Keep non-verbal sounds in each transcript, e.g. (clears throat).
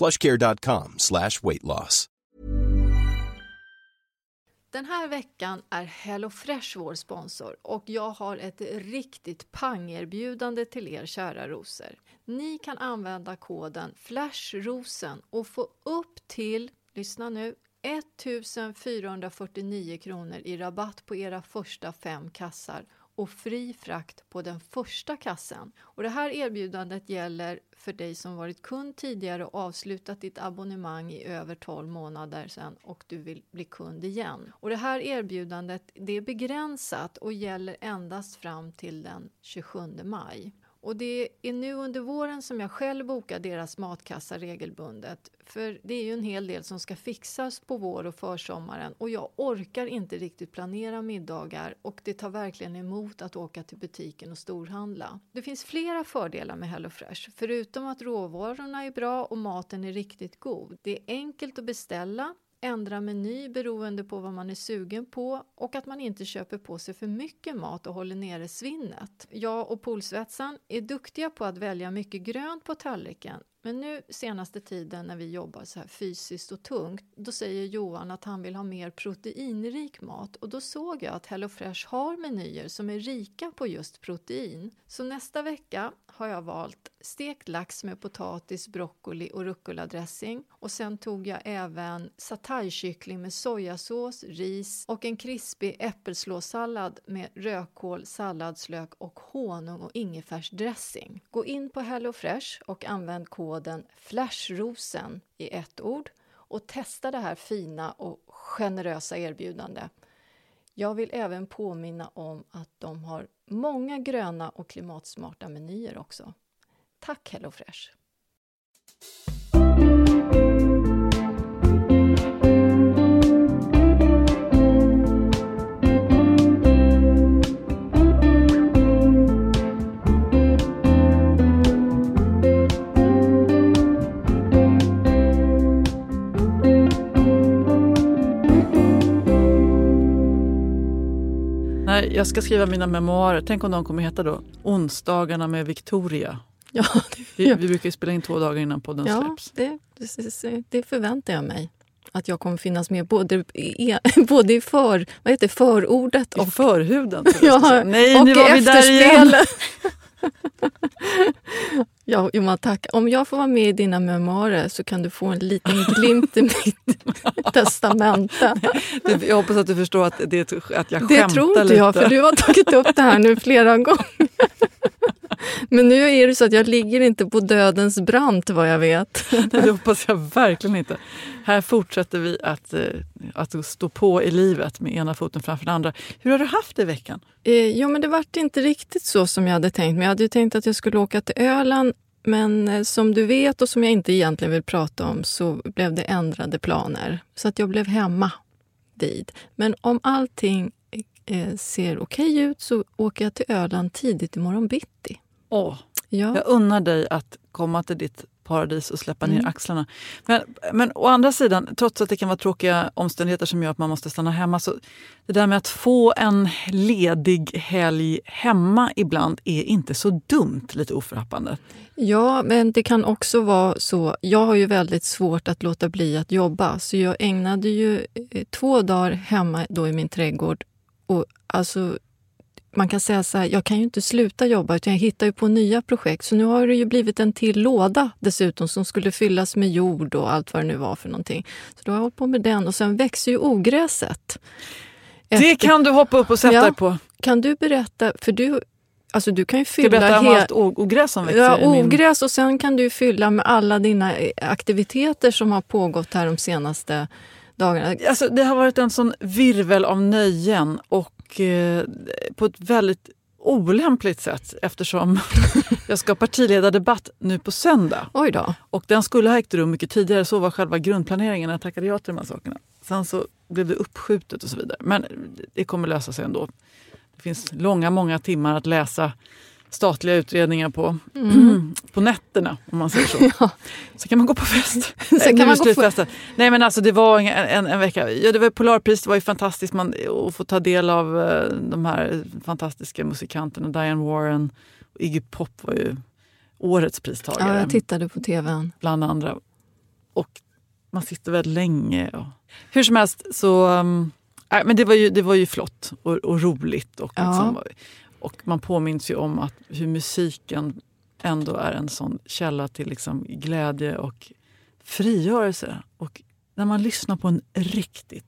plushcare.com slash weight loss. Den här veckan är HelloFresh vår sponsor och jag har ett riktigt pangerbjudande till er kära rosor. Ni kan använda koden FLASHROSEN och få upp till, lyssna nu, 1449 kronor i rabatt på era första fem kassar och fri frakt på den första kassen. Och det här erbjudandet gäller för dig som varit kund tidigare och avslutat ditt abonnemang i över 12 månader sedan och du vill bli kund igen. Och det här erbjudandet det är begränsat och gäller endast fram till den 27 maj. Och det är nu under våren som jag själv bokar deras matkassa regelbundet. För det är ju en hel del som ska fixas på vår och försommaren och jag orkar inte riktigt planera middagar och det tar verkligen emot att åka till butiken och storhandla. Det finns flera fördelar med HelloFresh, förutom att råvarorna är bra och maten är riktigt god. Det är enkelt att beställa ändra meny beroende på vad man är sugen på och att man inte köper på sig för mycket mat och håller nere svinnet. Jag och Polsvetsan är duktiga på att välja mycket grönt på tallriken men nu senaste tiden när vi jobbar så här fysiskt och tungt, då säger Johan att han vill ha mer proteinrik mat och då såg jag att HelloFresh har menyer som är rika på just protein. Så nästa vecka har jag valt stekt lax med potatis, broccoli och rucola-dressing och sen tog jag även sataykyckling med sojasås, ris och en krispig äppelslåssallad med rödkål, salladslök och honung och ingefärsdressing. Gå in på HelloFresh och använd koden FLASHROSEN i ett ord och testa det här fina och generösa erbjudandet. Jag vill även påminna om att de har många gröna och klimatsmarta menyer också. Tack HelloFresh! När jag ska skriva mina memoarer, tänk om de kommer heta då Onsdagarna med Victoria. (laughs) Ja, Vi, vi brukar spela in två dagar innan podden ja släpps. det, det, det förväntar jag mig. Att jag kommer finnas med både i, (laughs) både i för, vad heter, förordet I och, förhuden. (laughs) tror jag ja. Nej, och nu i var vi där igen. Ja, Johan, tack. Om jag får vara med i dina memoarer så kan du få en liten glimt i mitt (laughs) testamente. Jag hoppas att du förstår att, det, att jag Det skämtar tror inte lite. jag, för du har tagit upp det här nu flera (laughs) gånger. Men nu är det så att jag ligger inte på dödens brant vad jag vet. (laughs) Det hoppas jag verkligen inte. Här fortsätter vi att, eh, att stå på i livet med ena foten framför den andra. Hur har du haft det i veckan? Eh, jo, men det vart inte riktigt så som jag hade tänkt. Men jag hade ju tänkt att jag skulle åka till Öland. Men eh, som du vet och som jag inte egentligen vill prata om så blev det ändrade planer. Så att jag blev hemma vid. Men om allting eh, ser okej ut så åker jag till Öland tidigt imorgon bitti. Åh, Ja. jag unnar dig att komma till ditt paradis och släppa ner Mm. axlarna. Men, men å andra sidan, trots att det kan vara tråkiga omständigheter som gör att man måste stanna hemma, så det där med att få en ledig helg hemma ibland är inte så dumt, lite oförhappande. Ja, men det kan också vara så. Jag har ju väldigt svårt att låta bli att jobba, så jag ägnade ju eh, två dagar hemma då i min trädgård. Och alltså, man kan säga så här, jag kan ju inte sluta jobba utan jag hittar ju på nya projekt. Så nu har det ju blivit en till låda dessutom som skulle fyllas med jord och allt vad det nu var för någonting. Så då har jag hållit på med den och sen växer ju ogräset. Det kan du hoppa upp och sätta Ja. dig på. Kan du berätta, för du, alltså du kan ju Ska fylla berätta om allt ogräs som växer Ja, ogräs och sen kan du fylla med alla dina eh, aktiviteter som har pågått här de senaste dagarna. Alltså, det har varit en sån virvel av nöjen och eh, på ett väldigt olämpligt sätt eftersom (laughs) jag ska ha partiledardebatt nu på söndag. Oj då. Och den skulle ha ägt rum mycket tidigare, så var själva grundplaneringen när jag tackade ja till de här sakerna. Sen så blev det uppskjutet och så vidare. Men det kommer lösa sig ändå. Det finns långa, många timmar att läsa statliga utredningar på, (clears throat) på nätterna om man säger så. (laughs) Så kan man gå på fest. (laughs) Sen kan man gå på-. Nej men alltså det var en, en, en vecka. Ja, det var Polarpris, det var ju fantastiskt man, att få ta del av eh, de här fantastiska musikanterna. Diane Warren Iggy Pop var ju årets pristagare Ja, jag tittade på tvn. bland andra. Och man sitter väldigt länge. Och... Hur som helst så... Um, nej, men det var ju, det var ju flott och, och roligt. Och, Ja. liksom, och man påminns ju om att hur musiken ändå är en sån källa till liksom glädje och frigörelse. Och när man lyssnar på en riktigt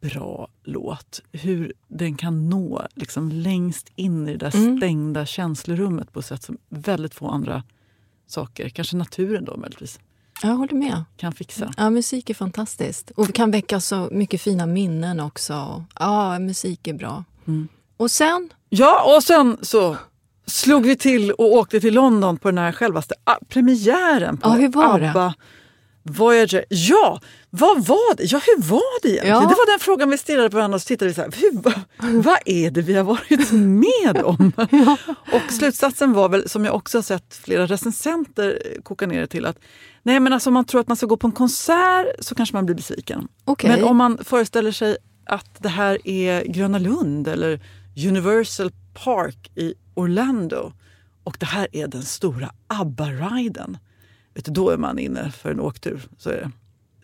bra låt, hur den kan nå liksom längst in i det där Mm. stängda känslorummet på ett sätt som väldigt få andra saker, kanske naturen då möjligtvis, Jag håller med. kan fixa. Ja, musik är fantastiskt. Och kan väcka så mycket fina minnen också. Ja, musik är bra. Mm. Och sen, Ja, och sen så slog vi till och åkte till London på den här självaste ah, premiären på Ja, hur var det? ABBA Voyager. Ja, vad var det? Ja, hur var det egentligen? Ja. Det var den frågan vi stirrade på varandra och så tittade vi så här, hur, vad, vad är det vi har varit med om? (laughs) Och slutsatsen var väl, som jag också har sett flera recensenter koka ner det till, att nej men alltså om man tror att man ska gå på en konsert så kanske man blir besviken. okej. Men om man föreställer sig att det här är Gröna Lund eller Universal Park i Orlando och det här är den stora ABBA-riden. Då är man inne för en åktur. Så är det.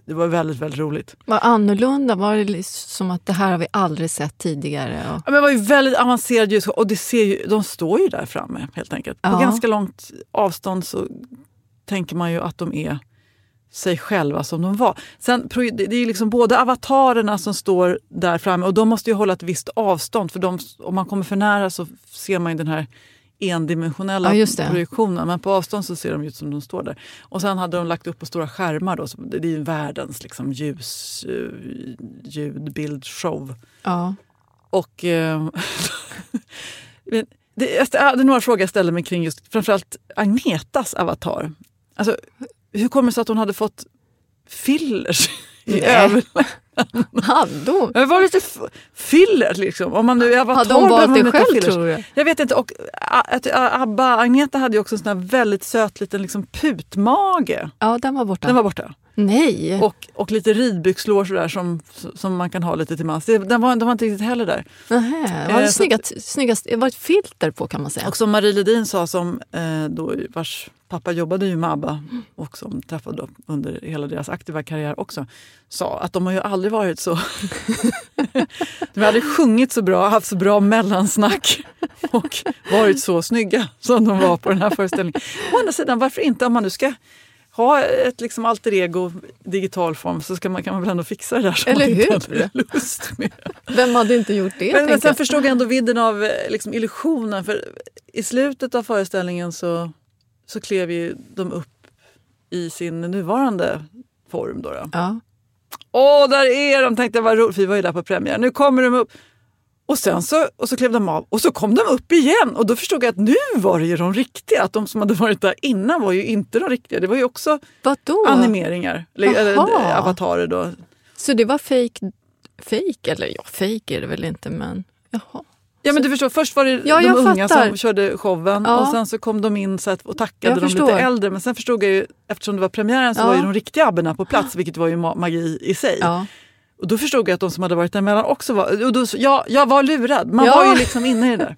det var väldigt, väldigt roligt. Vad annorlunda? Var det liksom som att det här har vi aldrig sett tidigare? Och, Ja, Men det var ju väldigt avancerad ljus och det ser ju, de står ju där framme helt enkelt. På Ja. ganska långt avstånd så tänker man ju att de är sig själva som de var. Sen, det det är liksom både avatarerna som står där framme och de måste ju hålla ett visst avstånd för de, om man kommer för nära så ser man ju den här endimensionella Ja, det. projektionen men på avstånd så ser de ut som de står där. Och sen hade de lagt upp på stora skärmar då, så det det är ju världens liksom ljus, eh, ljud, bild, show. ja. Och... Eh, (laughs) det, jag hade några frågor jag ställde mig kring just framförallt Agnetas avatar. Alltså, hur kommer det sig att hon hade fått fillers i Nej. över... Hade hon? Det var lite filler liksom. Om man nu är avatar Hade hon valt det själv fillers. tror du? Jag vet inte. Och att Abba, Agneta hade ju också en sån här väldigt söt liten liksom putmage. Ja, den var borta. Den var borta. Nej! Och, och lite ridbyxlår sådär som, som man kan ha lite till mans. Den var, den var inte riktigt heller där. Nähä, var Eh, det så- snygga, snygga, det var ett filter på kan man säga. Och som Marie Ledin sa, som, eh, då, vars pappa jobbade ju med ABBA och som träffade dem under hela deras aktiva karriär också, sa att de har ju aldrig varit så... (laughs) de har aldrig sjungit så bra, haft så bra mellansnack och varit så snygga som de var på den här föreställningen. Å andra sidan, varför inte? Om man nu ska ha ett liksom alter ego digital form så ska man, kan man väl ändå fixa det där som Eller man inte hur? hade lust med. Vem hade inte gjort det? Men, men sen jag. förstod jag ändå vidden av eh, liksom, illusionen. För i slutet av föreställningen så, så klev ju de upp i sin nuvarande form. Då, då. Ja. Åh, där är de! Tänkte jag, vad roligt. Vi var ju där på premiär. Nu kommer de upp. Och sen så, och så klev de av och så kom de upp igen. Och då förstod jag att nu var det ju de riktiga. Att de som hade varit där innan var ju inte de riktiga. Det var ju också Vadå? animeringar. Eller, eller Jaha. avatarer då. Så det var fake, fake? Eller ja, fake är det väl inte men jaha. Ja men du förstår, först var det Ja, de unga fattar. som körde showen Ja. och sen så kom de in så att, och tackade Jag de förstår. lite äldre. Men sen förstod jag ju, eftersom det var premiären så Ja. var ju de riktiga abborna på plats vilket var ju ma- magi i sig. Och då förstod jag att de som hade varit emellan också var... Och då, ja, jag var lurad, man var ju liksom inne i det där.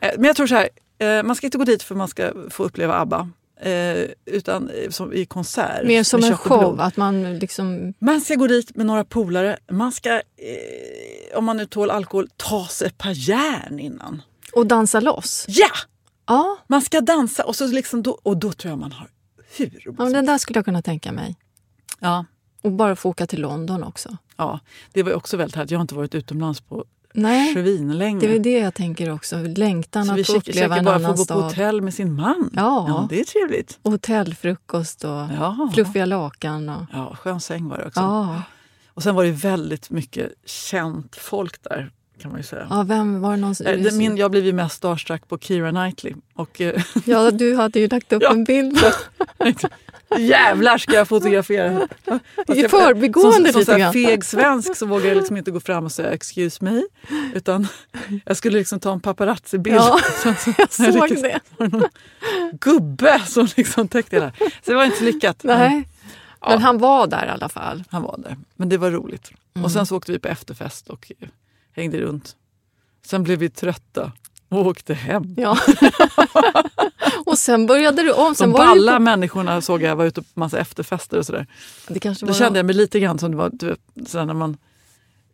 Eh, Men jag tror så här, eh, man ska inte gå dit för man ska få uppleva ABBA. Eh, utan eh, som i konsert. Mer som en show, att man liksom... Man ska gå dit med några polare. Man ska, eh, om man nu tål alkohol, ta sig ett par järn innan. Och dansa loss? Ja! Ja, Man ska dansa och, så liksom då, och då tror jag man har hur ja men det där skulle jag kunna tänka mig. ja, Och bara få åka till London också. ja, det var också väldigt härligt. Jag har inte varit utomlands på Nej, svinlänge. det är det jag tänker också. Längtan Så att vi få uppleva en bara få annan bo på stad. hotell med sin man. Ja. det är trevligt. Hotellfrukost och Ja. fluffiga lakan. Och, Ja, skön säng var det också. ja. Och sen var det väldigt mycket känt folk där kan man ju säga. ja, vem var det någon som... Eh, Min, jag blev ju mest starstruck på Keira Knightley. Och, eh, Ja, du hade ju lagt upp (laughs) Ja. en bild. (laughs) Jävlar ska jag fotografera I förbigående som, som grann. feg svensk så vågade jag liksom inte gå fram och säga excuse me. Utan jag skulle liksom ta en paparazzi-bild. Ja, (laughs) så jag såg lyckades- det. någon gubbe som liksom täckte hela. Så det var inte så lyckat. Nej. Men han var där i alla fall. han var där. Men det var roligt. Mm. Och sen så åkte vi på efterfest och hängde runt. Sen blev vi trötta och (laughs) åkte hem. Ja. (laughs) och sen började du om. Sen De var balla det, människorna såg jag var ute på massa efterfester och sådär. det kanske Då var kände jag mig lite grann som det var du sådär när man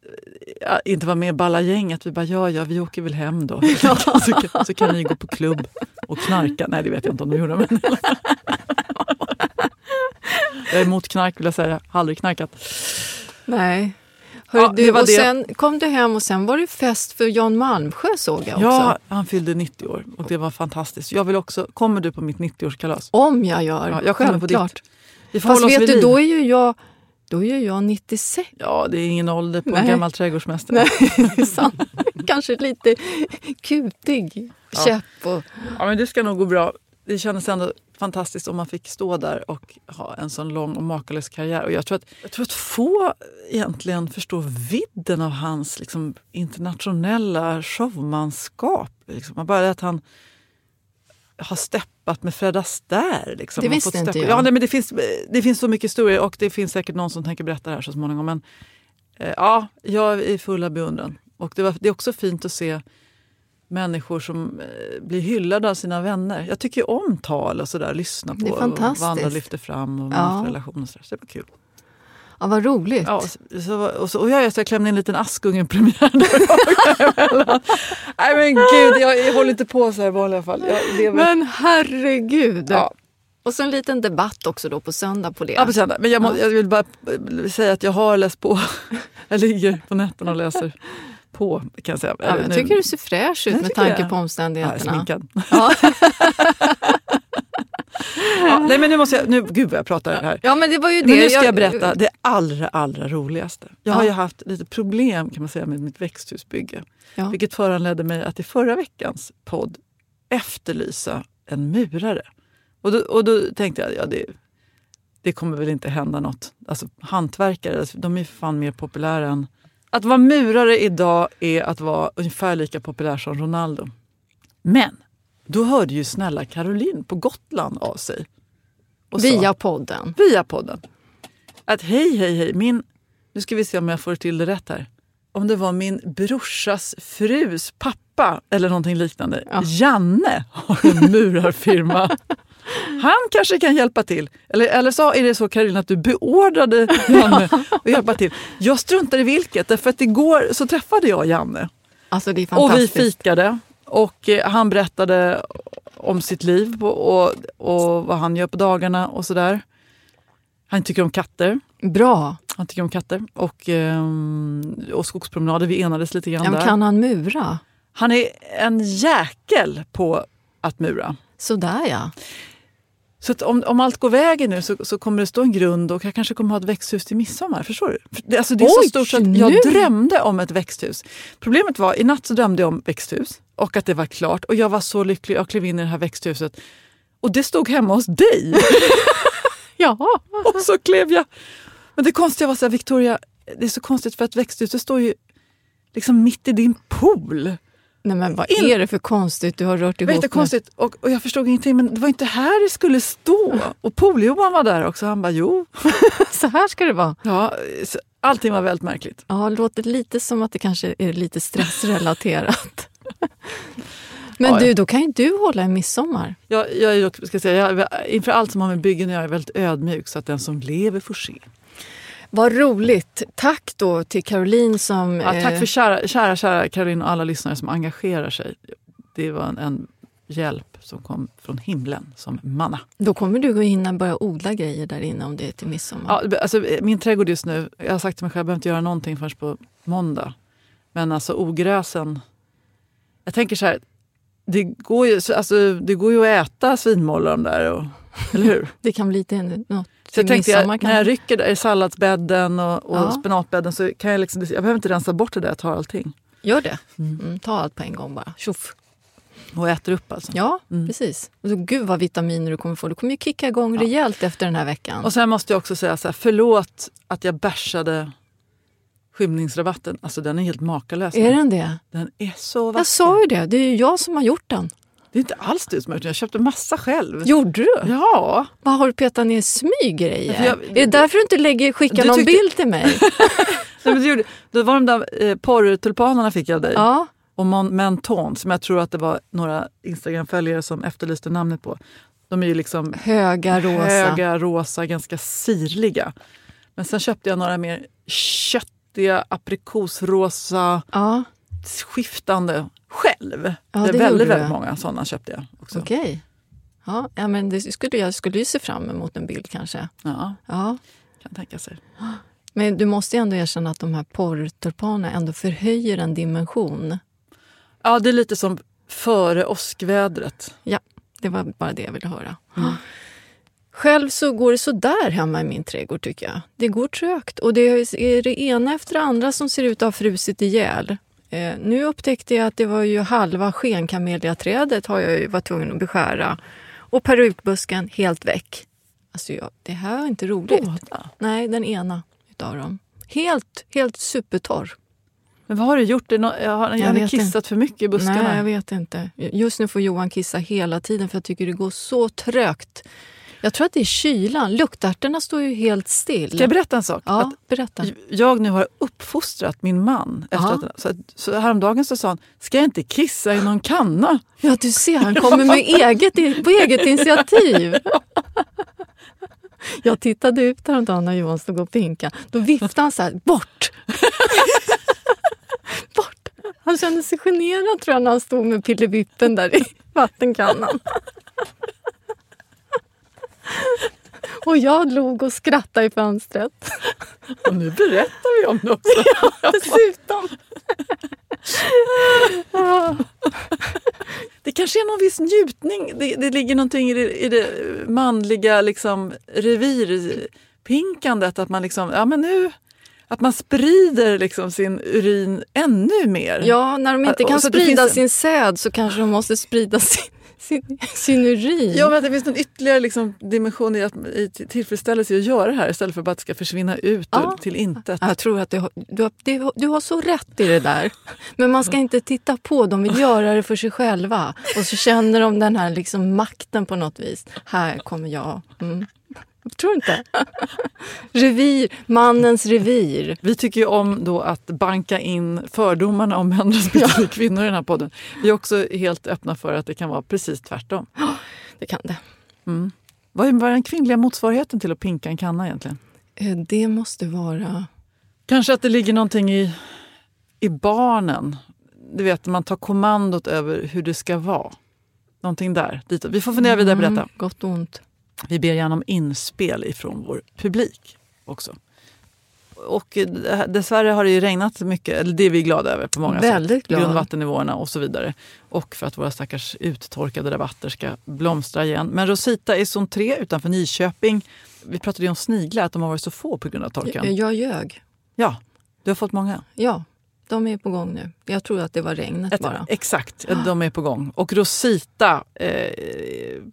eh, ja, inte var med i balla-gänget. Vi bara, ja, ja, vi åker väl hem då. (laughs) så, kan, så kan ni gå på klubb och knarka. Nej, det vet jag inte om de gjorde. Men jag är emot knark vill jag säga. Har aldrig knarkat. Nej. Hör Ja, du, och det. sen kom du hem och sen var det fest för Jan Malmsjö såg jag också. Ja, han fyllde 90 år och det var fantastiskt. Jag vill också, kommer du på mitt 90-årskalas? Om jag gör, Ja, jag kommer på självklart. Vi Fast vet du, liv. då är ju jag, då är jag 96. Ja, det är ingen ålder på Nej. en gammal trädgårdsmästare. Nej, (laughs) det är sant. Kanske lite kutig Ja. käpp. Och, Ja, men det ska nog gå bra. Det kändes ändå fantastiskt om man fick stå där och ha en sån lång och makalös karriär. Och jag, tror att, jag tror att få egentligen förstår vidden av hans liksom, internationella showmanskap. Liksom. Bara det att han har steppat med Fred Astaire. Liksom. Det visste inte steppa- jag. Ja, nej, men det, finns, det finns så mycket historier och det finns säkert någon som tänker berätta det här så småningom. Men eh, ja, jag är full av beundran. Och det, var, det är också fint att se människor som eh, blir hyllade av sina vänner. Jag tycker ju om tal och sådär, lyssna på Det är och fantastiskt. vad andra lyfter fram och Ja. relationer. och Så, så det var kul. ja, vad roligt. Ja, så, och, så, och jag, så jag klämde in en liten Askungen-premiär (laughs) däremellan. Nej men gud, jag, jag håller inte på så här i vanliga fall. Jag lever... Men herregud! ja, Och så en liten debatt också då på söndag på det. ja, på söndag. Men jag, må, jag vill bara eh, säga att jag har läst på. (laughs) Jag ligger på nätterna och läser på. Kan jag säga. Ja, jag tycker du ser fräsch ut Jag med tanke på Ja, jag är omständigheterna. sminkad. Ja. (laughs) Ja, nej men nu måste jag, nu, gud vad jag pratar här. ja, men det var ju det. Men nu ska jag berätta det allra, allra roligaste. Jag har Ja. ju haft lite problem kan man säga med mitt växthusbygge. Ja. Vilket föranledde mig att i förra veckans podd efterlysa en murare. Och då, och då tänkte jag, ja det, det kommer väl inte hända något. Alltså hantverkare, alltså, de är ju fan mer populära än... Att vara murare idag är att vara ungefär lika populär som Ronaldo. Men då hörde ju snälla Caroline på Gotland av sig. och sa- Via podden. via podden. Att hej, hej, hej, min... Nu ska vi se om jag får till det rätt här. Om det var min brorsas frus pappa eller någonting liknande. Ja. Janne har en murarfirma. (laughs) Han kanske kan hjälpa till. Eller, eller så är det så Caroline att du beordrade Janne (laughs) att hjälpa till. Jag struntar i vilket, därför att igår så träffade jag Janne. Alltså Och vi fikade och eh, han berättade om sitt liv och, och, vad han gör på dagarna och sådär. Han tycker om katter. Bra. Han tycker om katter och, ehm, och skogspromenader. Vi enades lite grann Ja, men där. kan han mura? Han är en jäkel på att mura. Sådär ja. Så om, om allt går vägen nu så, så kommer det stå en grund och jag kanske kommer ha ett växthus till midsommar. Förstår du? För alltså det är Oj, så stort så att jag nu? drömde om ett växthus. Problemet var, i natt så drömde jag om växthus och att det var klart. Och jag var så lycklig. Jag klev in i det här växthuset och det stod hemma hos dig. (laughs) Jaha. och så klev jag. Men det konstiga var så här, Victoria, det är så konstigt för att växthuset står ju liksom mitt i din pool. Nej men vad är det för konstigt du har rört Det ihop med? jättekonstigt och, och jag förstod ingenting men det var inte här det skulle stå. Och pool-Johan var där också. Han bara jo. (laughs) Så här ska det vara. Ja, så allting var väldigt märkligt. Ja, det låter lite som att det kanske är lite stressrelaterat. (laughs) Men Ja, du, då kan ju du hålla en midsommar. Jag, jag, ska säga, jag, inför allt som har med byggen att göra är väldigt ödmjuk så att den som lever får se. Vad roligt! Tack då till Caroline som... Ja, tack eh, för kära, kära, kära Caroline och alla lyssnare som engagerar sig. Det var en, en hjälp som kom från himlen som manna. Då kommer du gå in och börja odla grejer där inne om det är till midsommar. Ja, alltså, min trädgård just nu, jag har sagt till mig själv att jag behöver inte göra någonting förrän på måndag. Men alltså ogräsen... Jag tänker så här, det går ju, alltså, det går ju att äta svinmål de där. Och, eller hur? det kan bli till något Så jag tänkte, jag, när jag rycker där i salladsbädden och, och Ja. spenatbädden så kan jag liksom, jag behöver inte rensa bort det där, jag tar allting. Gör det. Mm, ta allt på en gång bara. Tjoff. Och äter upp alltså. Ja, Mm. precis. Och så, gud vad vitaminer du kommer få. Du kommer ju kicka igång rejält efter den här veckan. Och sen måste jag också säga så här, förlåt att jag bärsade skymningsrabatten. Alltså den är helt makalös. är den det? Den är så vacker. Jag sa ju det. Det är ju jag som har gjort den. Det är inte alls du som har gjort den, jag köpte massa själv. Gjorde du? Ja, Vad har du petat ner smyggrejer? För jag- är det därför du inte lägger, skickar Du någon tyckte- bild till mig? (laughs) Nej, men det, gjorde, det var de där eh, porrtulpanerna fick jag av dig. ja. Och Menton som jag tror att det var några Instagram-följare som efterlyste namnet på. De är ju liksom Höga rosa. höga, rosa, ganska sirliga. Men sen köpte jag några mer köttiga, aprikosrosa, Ja, skiftande själv. Ja, det är det väldigt, väldigt många sådana köpte jag också. okej. Ja, ja, men det skulle, jag skulle ju se fram emot en bild kanske. Ja, Ja. kan tänka sig. Men du måste ju ändå erkänna att de här porrtulpanerna ändå förhöjer en dimension. Ja, det är lite som före åskvädret. Ja, det var bara det jag ville höra. Själv så går det så där hemma i min trädgård tycker jag. Det går trögt och det är det ena efter det andra som ser ut att ha frusit ihjäl. Eh, nu upptäckte jag att det var ju halva skenkameliaträdet har jag ju varit tvungen att beskära. Och perukbusken helt väck. Alltså jag, det här är inte roligt. Båda. Nej, den ena utav dem. Helt, helt supertorr. Men vad har du gjort? Har, vet kissat för mycket i buskarna. Nej, jag vet inte. Just nu får Johan kissa hela tiden för jag tycker det går så trögt. Jag tror att det är kylan. Luktärtorna står ju helt still. Ska jag berätta en sak? Ja, Att berätta. jag nu har uppfostrat min man. Efter Ja. att, så, så häromdagen så sa han, ska jag inte kissa i någon kanna? Ja, du ser, han kommer (laughs) med eget, på eget initiativ. Jag tittade ut häromdagen när Johan stod och pinkade. Då viftade han så här, bort! (laughs) bort! Han kände sig generad tror jag när han stod med pillevippen där i vattenkannan. Och jag log och skrattade i fönstret. Och nu berättar vi om det också. (laughs) Dessutom. Det kanske är någon viss njutning. Det, det ligger någonting i det, i det manliga liksom, revirpinkandet. Att man liksom, ja men nu... Att man sprider liksom sin urin ännu mer. Ja, när de inte kan sprida sin säd så kanske de måste sprida sin, sin (laughs) urin. Ja, men det finns en ytterligare liksom, dimension i, att, i tillfredsställelse i att göra det här istället för bara att det ska försvinna ut Ja. till intet. Jag tror att du har, du, har, det- du har så rätt i det där. Men man ska inte titta på, de vill göra det för sig själva. Och så känner de den här liksom makten på något vis. Här kommer jag. Mm. Jag tror inte. Revir, mannens revir. Vi tycker ju om då att banka in fördomarna om män respektive kvinnor i den här podden. Vi är också helt öppna för att det kan vara precis tvärtom. Det kan det. Vad är, vad är den kvinnliga motsvarigheten till att pinka en kanna egentligen? Eh, Det måste vara... Kanske att det ligger någonting i, i barnen. Du vet, man tar kommandot över hur det ska vara. Någonting där. Ditåt. Vi får fundera vidare på detta. Mm, gott och ont. Vi ber gärna om inspel ifrån vår publik också. Och eh, dessvärre har det ju regnat mycket, eller det är vi glada över på många Väldigt sätt. glada. Grundvattennivåerna och så vidare. Och för att våra stackars uttorkade rabatter ska blomstra igen. Men Rosita i zon 3 utanför Nyköping. Vi pratade ju om sniglar, att de har varit så få på grund av torkan. Jag, jag ljög. Ja, du har fått många. Ja, de är på gång nu. Jag tror att det var regnet Ett, bara. exakt, de är på gång. Och Rosita eh,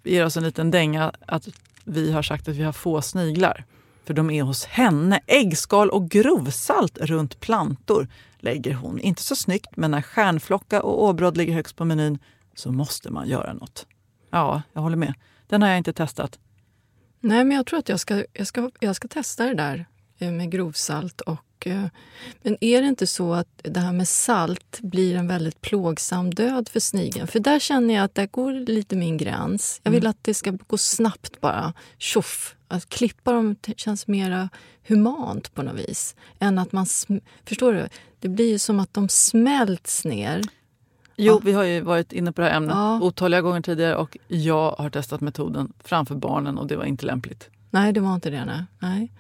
ger oss en liten dänga att vi har sagt att vi har få sniglar. För de är hos henne. Äggskal och grovsalt runt plantor lägger hon. Inte så snyggt, men när stjärnflocka och åbråd ligger högst på menyn så måste man göra något. Ja, jag håller med. Den har jag inte testat. Nej, men jag tror att jag ska, jag ska, jag ska testa det där eh, med grovsalt. Och, eh, men är det inte så att det här med salt blir en väldigt plågsam död för snigeln? För där känner jag att där går lite min gräns. Jag vill att det ska gå snabbt bara. Tjoff! Att klippa dem känns mera humant på något vis. Än att man... Förstår du? Det blir ju som att de smälts ner. Jo, Ja. vi har ju varit inne på det här ämnet Ja. otaliga gånger tidigare och jag har testat metoden framför barnen och det var inte lämpligt. Nej, det var inte det. Nej. nej.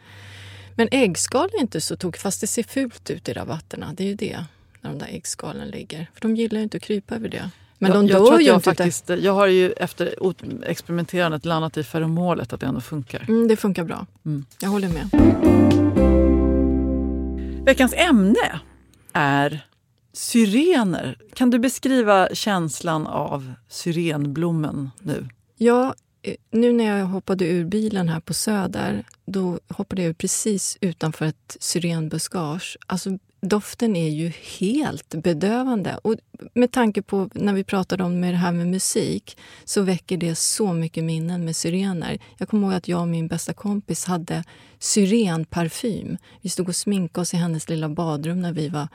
Men äggskal är inte så tokigt, fast det ser fult ut i rabatterna. Det är ju det, när de där äggskalen ligger. För de gillar ju inte att krypa över det. Men jag, de jag dör ju jag inte. faktiskt, Jag har ju efter experimenterandet landat i feromolet att det ändå funkar. Mm, det funkar bra. Mm. Jag håller med. Veckans ämne är syrener. Kan du beskriva känslan av syrenblommen nu? Ja, Eh, nu när jag hoppade ur bilen här på Söder, då hoppade jag ur precis utanför ett syrenbuskage. Alltså, doften är ju helt bedövande. Och med tanke på när vi pratade om det här med musik så väcker det så mycket minnen med syrener. Jag kommer ihåg att jag och min bästa kompis hade syrenparfym. Vi stod och sminkade oss i hennes lilla badrum när vi var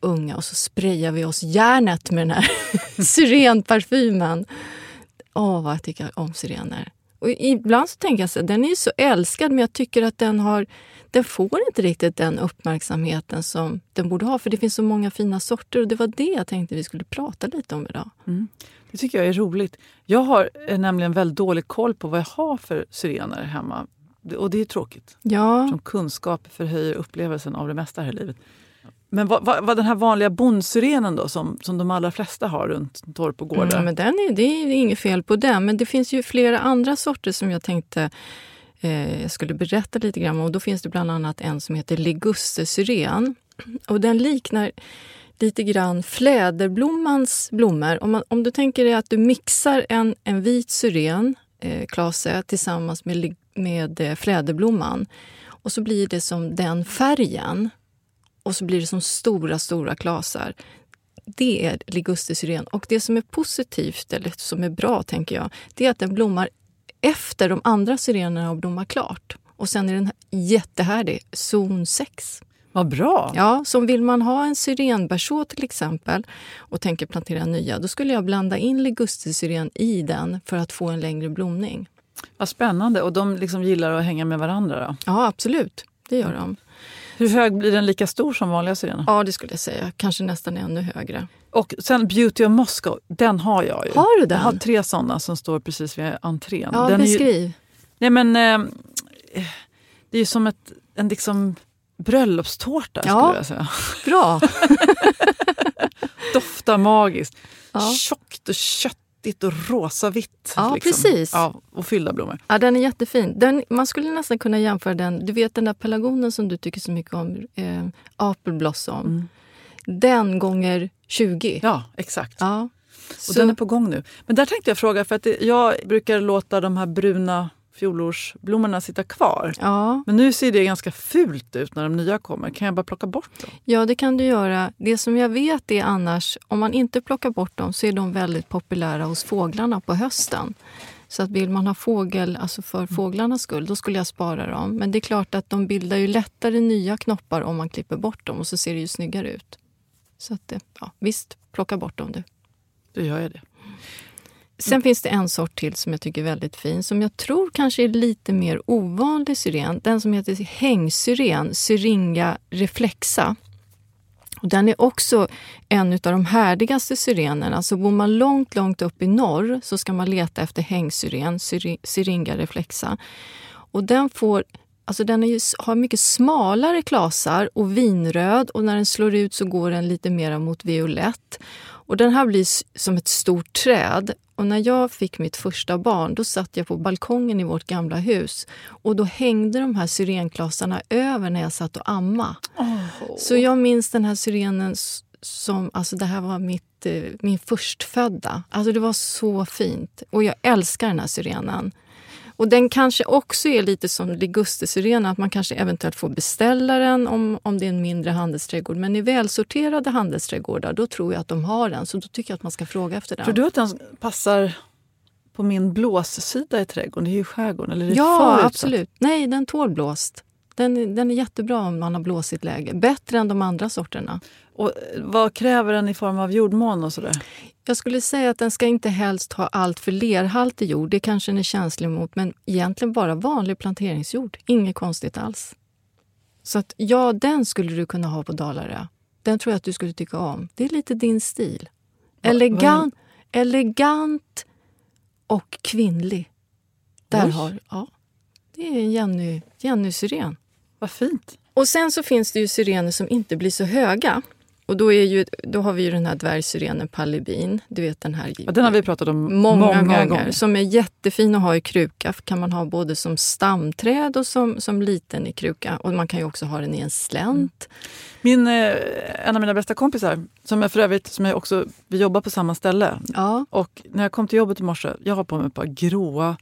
unga och så sprayade vi oss järnet med den här (laughs) syrenparfymen. Åh, vad jag tycker om sirener. Och ibland så tänker jag så den är ju så älskad men jag tycker att den har den får inte riktigt den uppmärksamheten som den borde ha. För det finns så många fina sorter och det var det jag tänkte vi skulle prata lite om idag. Det tycker jag är roligt. Jag har eh, nämligen väldigt dålig koll på vad jag har för syrener hemma. Och det är tråkigt. Ja, Som kunskap förhöjer upplevelsen av det mesta här i livet. Men vad, vad, vad den här vanliga bondsyrenen då, som, som de allra flesta har runt torp och gårdar? mm, men den är, det är inget fel på den. Men det finns ju flera andra sorter som jag tänkte eh, jag skulle berätta lite grann om. Då finns det bland annat en som heter ligustersyren. Och den liknar lite grann fläderblommans blommor. Om, man, om du tänker dig att du mixar en, en vit syren, eh, klase, tillsammans med, med eh, fläderblomman och så blir det som den färgen och så blir det som stora, stora klasar. Det är ligustersyren. Och det som är positivt, eller som är bra, tänker jag, det är att den blommar efter de andra syrenerna har blommat klart. Och sen är den jättehärdig, zon 6. Vad bra! Ja, så vill man ha en syrenberså till exempel och tänker plantera nya, då skulle jag blanda in ligustersyren i den för att få en längre blomning. Vad spännande. Och de liksom gillar att hänga med varandra. Då. Ja, absolut. Det gör de. Hur hög blir den lika stor som vanliga syrener? Ja, det skulle jag säga. Kanske nästan ännu högre. Och sen Beauty of Moscow, den har jag ju. Har du den? Jag har tre såna som står precis vid entrén. Ja, den är ju, beskriv. nej men, eh, det är ju som ett, en liksom bröllopstårta Ja. skulle jag säga. Bra! (laughs) Doftar magiskt. Ja. Tjockt och köttigt och rosa-vitt. Ja, precis. Ja, och fyllda blommor. Ja, den är jättefin. Den, man skulle nästan kunna jämföra den... Du vet den där pelargonen som du tycker så mycket om, eh, Apple Blossom. Mm. Den gånger 20. Ja, exakt. Ja. Och Så, den är på gång nu. Men där tänkte jag fråga, för att det, jag brukar låta de här bruna fjolårsblommorna sitta kvar. ja, Men nu ser det ganska fult ut när de nya kommer. Kan jag bara plocka bort dem? ja, det kan du göra. Det som jag vet är annars, om man inte plockar bort dem så är de väldigt populära hos fåglarna på hösten. Så att vill man ha fågel, alltså för fåglarnas skull, då skulle jag spara dem. Men det är klart att de bildar ju lättare nya knoppar om man klipper bort dem och så ser det ju snyggare ut. Så att, eh, ja, visst, plocka bort dem du. Då gör jag det. Sen finns det en sort till som jag tycker är väldigt fin, som jag tror kanske är lite mer ovanlig syren. Den som heter hängsyren, Syringa reflexa. Och den är också en av de härdigaste syrenerna. Så bor man långt, långt upp i norr så ska man leta efter hängsyren, Syringa reflexa. Och den får Alltså den är ju, har mycket smalare klasar och vinröd och när den slår ut så går den lite mer mot violett. Och den här blir som ett stort träd. Och när jag fick mitt första barn då satt jag på balkongen i vårt gamla hus och då hängde de här syrenklasarna över när jag satt och amma. Så jag minns den här syrenen som, alltså det här var mitt, eh, min förstfödda. Alltså det var så fint. Och jag älskar den här syrenen. Och den kanske också är lite som ligustersyren, att man kanske eventuellt får beställa den om, om det är en mindre handelsträdgård. Men i välsorterade handelsträdgårdar, då tror jag att de har den. Så då tycker jag att man ska fråga efter den. Tror du att den passar på min blåssida i trädgården? Det är ju skärgården. Eller är det ja, absolut. Nej, den tål blåst. Den, är- den är jättebra om man har blåsigt läge. Bättre än de andra sorterna. Och eh, vad kräver den i form av jordmån och sådär? Jag skulle säga att den ska inte helst ha allt för lerhaltig jord. Det kanske den är känslig mot. Men egentligen bara vanlig planteringsjord. Inget konstigt alls. Så att ja, den skulle du kunna ha på Dalarö. Den tror jag att du skulle tycka om. Det är lite din stil. Elegant, elegant och kvinnlig. Där Oj. har, ja, det är en Jenny, Jenny-syren. Vad fint. Och sen så finns det ju syrener som inte blir så höga. Och då, är ju, då har vi ju den här dvärgsyrenen Palibin. Du vet den här Ja, den har vi pratat om många, många, gånger, gånger. Som är jättefin att ha i kruka. Kan man ha både som stamträd och som, som liten i kruka. Och man kan ju också ha den i en slänt. Min, eh, en av mina bästa kompisar, som jag för övrigt, som jag också, vi jobbar på samma ställe. Ja, Och när jag kom till jobbet i morse, jag har på mig ett par gråa,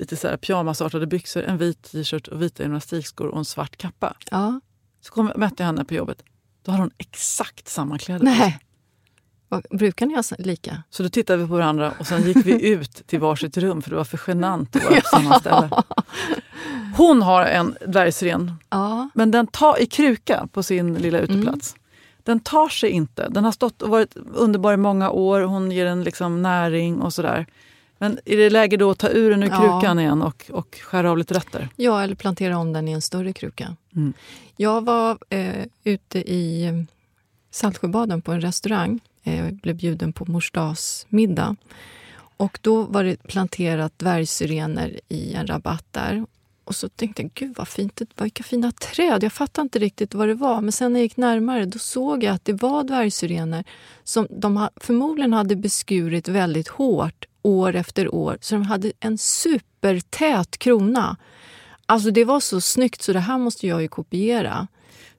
lite så här pyjamasartade byxor, en vit t-shirt och vita gymnastikskor och en svart kappa. ja. Så kom, mötte jag henne på jobbet. Då har hon exakt samma kläder. Nej. Brukar ni ha lika? Så då tittade vi på varandra och sen gick vi (laughs) ut till varsitt rum för det var för genant att vara på samma ställe. Hon har en dvärgsyren, Ja. men den tar i kruka på sin lilla uteplats. Den tar sig inte. Den har stått och varit underbar i många år. Hon ger den liksom näring och sådär. Men är det läge då att ta ur den ur Ja. krukan igen och, och skära av lite rötter? Ja, eller plantera om den i en större kruka. Mm. Jag var eh, ute i eh, Saltsjöbaden på en restaurang. Eh, jag blev bjuden på mors dagsmiddag. Och då var det planterat dvärgsyrener i en rabatt där. Och så tänkte jag, gud vad fint, det vilka fina träd. Jag fattade inte riktigt vad det var. Men sen när jag gick närmare då såg jag att det var dvärgsyrener som de förmodligen hade beskurit väldigt hårt år efter år. Så de hade en supertät krona. Alltså det var så snyggt så det här måste jag ju kopiera.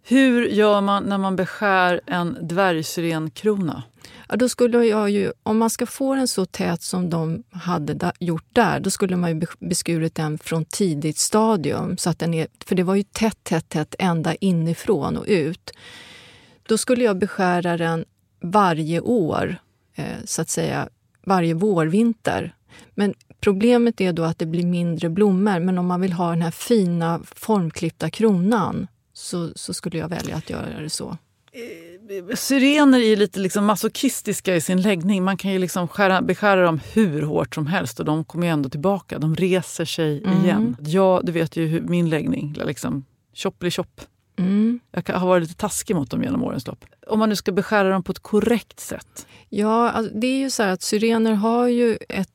Hur gör man när man beskär en dvärgsyrenkrona? Ja, då skulle jag ju, om man ska få den så tät som de hade da, gjort där, då skulle man ju be- beskurit den från tidigt stadium. Så att den är, för det var ju tätt, tätt, tätt ända inifrån och ut. Då skulle jag beskära den varje år, eh, så att säga varje vårvinter. Men problemet är då att det blir mindre blommor. Men om man vill ha den här fina formklippta kronan så, så skulle jag välja att göra det så. Syrener är lite liksom masochistiska i sin läggning. Man kan ju liksom skära, beskära dem hur hårt som helst och de kommer ändå tillbaka. De reser sig Mm. igen. Ja, du vet ju hur min läggning, liksom chop. Mm. Jag har varit lite taskig mot dem genom årens lopp. Om man nu ska beskära dem på ett korrekt sätt. Ja, alltså, det är ju så här att syrener har ju ett...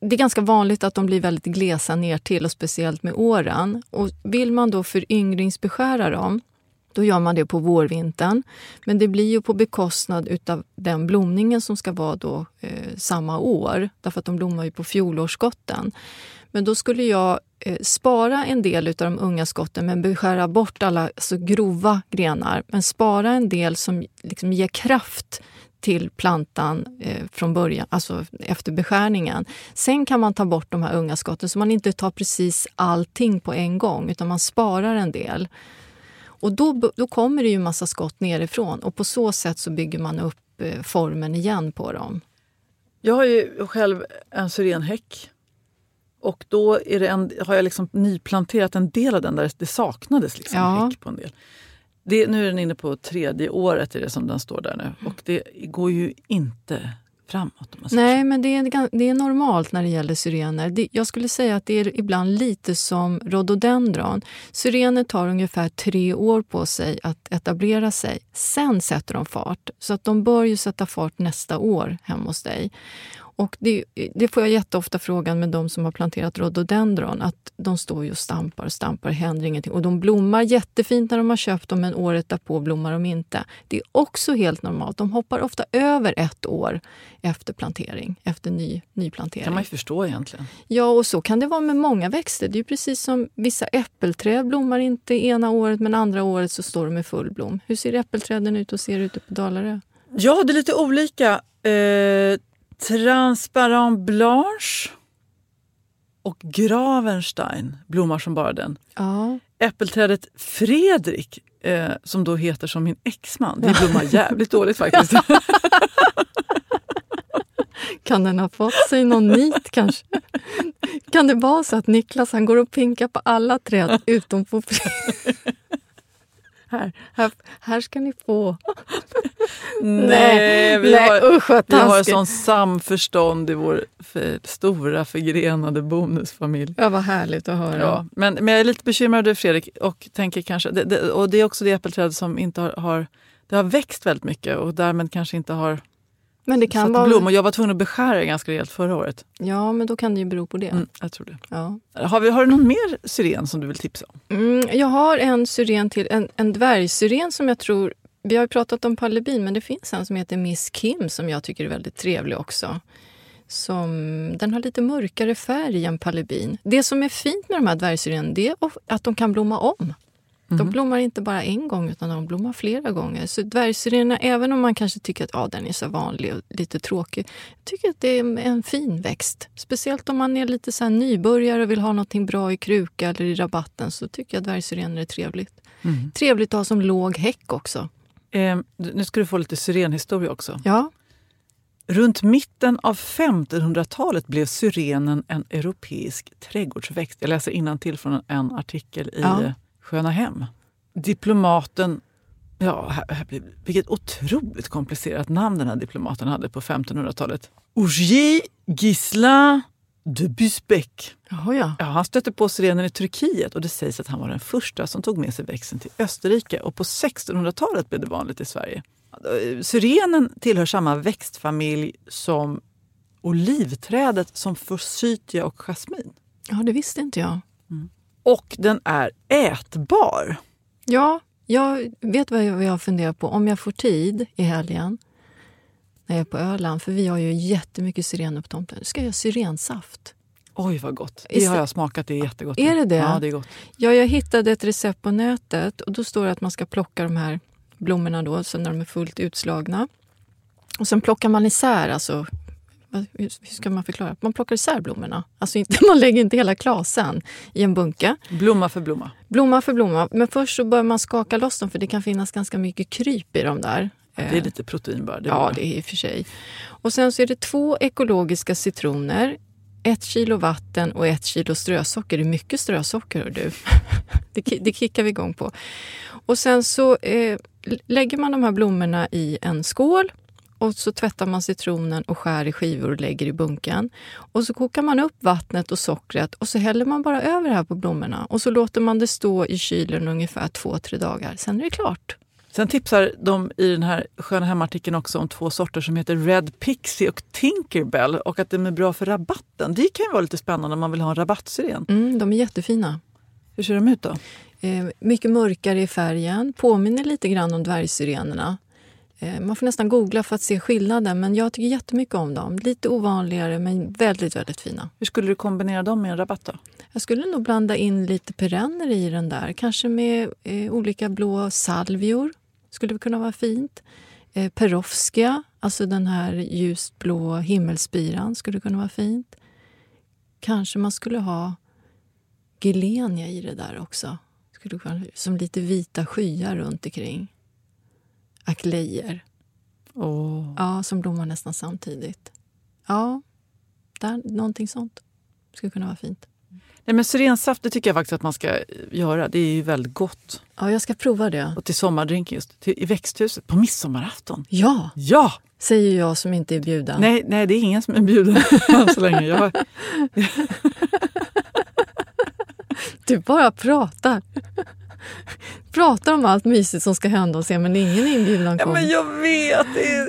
Det är ganska vanligt att de blir väldigt glesa ner till och speciellt med åren. Och vill man då föryngringsbeskära dem, då gör man det på vårvintern. Men det blir ju på bekostnad utav den blomningen som ska vara då eh, samma år. Därför att de blommar ju på fjolårsskotten. Men då skulle jag eh, spara en del av de unga skotten men beskära bort alla alltså grova grenar. Men spara en del som liksom ger kraft till plantan eh, från början, alltså efter beskärningen. Sen kan man ta bort de här unga skotten så man inte tar precis allting på en gång utan man sparar en del. Och då, då kommer det ju massa skott nerifrån och på så sätt så bygger man upp eh, formen igen på dem. Jag har ju själv en syrenhäck. Och då en, har jag liksom nyplanterat en del av den där det saknades liksom Ja. häck på en del. Det, nu är den inne på tredje året är det som den står där nu. Och det går ju inte framåt. Nej, men det är, det är normalt när det gäller syrener. Det, jag skulle säga att det är ibland lite som rhododendron. Syrener tar ungefär tre år på sig att etablera sig. Sen sätter de fart. Så att de bör ju sätta fart nästa år hemma hos dig. Och det, det får jag jätteofta frågan med de som har planterat rhododendron. Att de står ju och stampar och stampar, händer ingenting. Och de blommar jättefint när de har köpt dem, men året därpå blommar de inte. Det är också helt normalt. De hoppar ofta över ett år efter plantering, efter ny, nyplantering. kan man ju förstå egentligen. Ja, och så kan det vara med många växter. Det är ju precis som vissa äppelträd blommar inte ena året, men andra året så står de i full blom. Hur ser äppelträden ut och ser ute på Dalarö? Ja, det är lite olika. Eh, Transparent Blanche och Gravenstein blommar som bara den. Ja, Äppelträdet Fredrik, eh, som då heter som min exman, det blommar (laughs) jävligt dåligt faktiskt. (laughs) kan den ha fått sig någon nit kanske? Kan det vara så att Niklas han går och pinkar på alla träd utom på (laughs) här, här, här ska ni få. Nej, vi nej, har, usch vi har sånt samförstånd i vår för, stora förgrenade bonusfamilj. Ja, vad härligt att höra. Ja, men, men jag är lite bekymrad över Fredrik och tänker kanske, det, det, och det är också det äppelträd som inte har, har, det har växt väldigt mycket och därmed kanske inte har Men det kan satte vara... blommor. Jag var tvungen att beskära det ganska rejält förra året. Ja, men då kan det ju bero på det. Mm, jag tror det. Ja. Har, vi, har du någon mer syren som du vill tipsa om? Mm, jag har en syren till, en, en dvärgsyren som jag tror... Vi har ju pratat om palebin, men det finns en som heter Miss Kim som jag tycker är väldigt trevlig också. Som, den har lite mörkare färg än palebin. Det som är fint med de här dvärgsyrenerna är att de kan blomma om. De blommar inte bara en gång utan de blommar flera gånger. Så dvärgsyrenerna, även om man kanske tycker att ja, den är så vanlig och lite tråkig, jag tycker att det är en fin växt. Speciellt om man är lite så nybörjare och vill ha något bra i kruka eller i rabatten så tycker jag dvärgsyrener är trevligt. Trevligt att ha som låg häck också. Eh, nu ska du få lite syrenhistoria också. Ja, Runt mitten av 1500-talet blev syrenen en europeisk trädgårdsväxt. Jag läser till från en artikel i Ja. Sköna Hem. Diplomaten, ja, här, här, vilket otroligt komplicerat namn den här diplomaten hade på 1500-talet. Augier Ghislain de Busbeck. Jaha, ja. Ja, han stötte på syrenen i Turkiet och det sägs att han var den första som tog med sig växten till Österrike. Och på 1600-talet blev det vanligt i Sverige. Syrenen tillhör samma växtfamilj som olivträdet som forsythia och jasmin. ja, det visste inte jag. Och den är ätbar. Ja, jag vet vad jag, funderar på. Om jag får tid i helgen när jag är på Öland, för vi har ju jättemycket syrener på tomten, ska jag göra syrensaft. Oj, vad gott. Det har jag smakat. Det är jättegott. Är det det? Ja, det är gott. Ja, jag hittade ett recept på nätet och då står det att man ska plocka de här blommorna då, så när de är fullt utslagna. Och sen plockar man isär, alltså, hur ska man förklara? Man plockar isär blommorna. Alltså inte, (laughs) man lägger inte hela klasen i en bunke. Blomma för blomma. Blomma för blomma. Men först så bör man skaka loss dem för det kan finnas ganska mycket kryp i dem där. Det är lite protein bara. Det Ja, bra. det är i och för sig. Och sen så är det två ekologiska citroner, ett kilo vatten och ett kilo strösocker. Det är mycket strösocker, hör du. (laughs) Det, det kickar vi igång på. Och sen så eh, lägger man de här blommorna i en skål och så tvättar man citronen och skär i skivor och lägger i bunken. Och så kokar man upp vattnet och sockret och så häller man bara över det här på blommorna. Och så låter man det stå i kylen ungefär två, tre dagar. Sen är det klart. Sen tipsar de i den här Sköna Hemartikeln också om två sorter som heter Red Pixie och Tinkerbell och att de är bra för rabatten. Det kan ju vara lite spännande om man vill ha en rabattsyren. Mm, de är jättefina. Hur ser de ut då? Eh, mycket mörkare i färgen, påminner lite grann om dvärgsyrenerna. Eh, man får nästan googla för att se skillnaden, men jag tycker jättemycket om dem. Lite ovanligare, men väldigt, väldigt fina. Hur skulle du kombinera dem med en rabatt då? Jag skulle nog blanda in lite perenner i den där. Kanske med eh, olika blå salvior. Skulle kunna vara fint. Eh, Perovskia, alltså den här ljust blå himmelspiran, skulle kunna vara fint. Kanske man skulle ha Gilenia i det där också. Skulle kunna, som lite vita skyar runt omkring. Aklejer, Oh. ja, som blommar nästan samtidigt. Ja, där, någonting sånt skulle kunna vara fint. Nej, men syrensaft det tycker jag faktiskt att man ska göra. Det är ju väldigt gott. Ja, jag ska prova det. Och till sommardrinken just. Till, I växthuset på midsommarafton. Ja, Ja! säger jag som inte är bjuden. Nej, nej, det är ingen som är bjuden (laughs) än så länge. Jag Du bara pratar. (laughs) pratar om allt mysigt som ska hända och se, men ingen inbjudan ja, kom. men jag vet!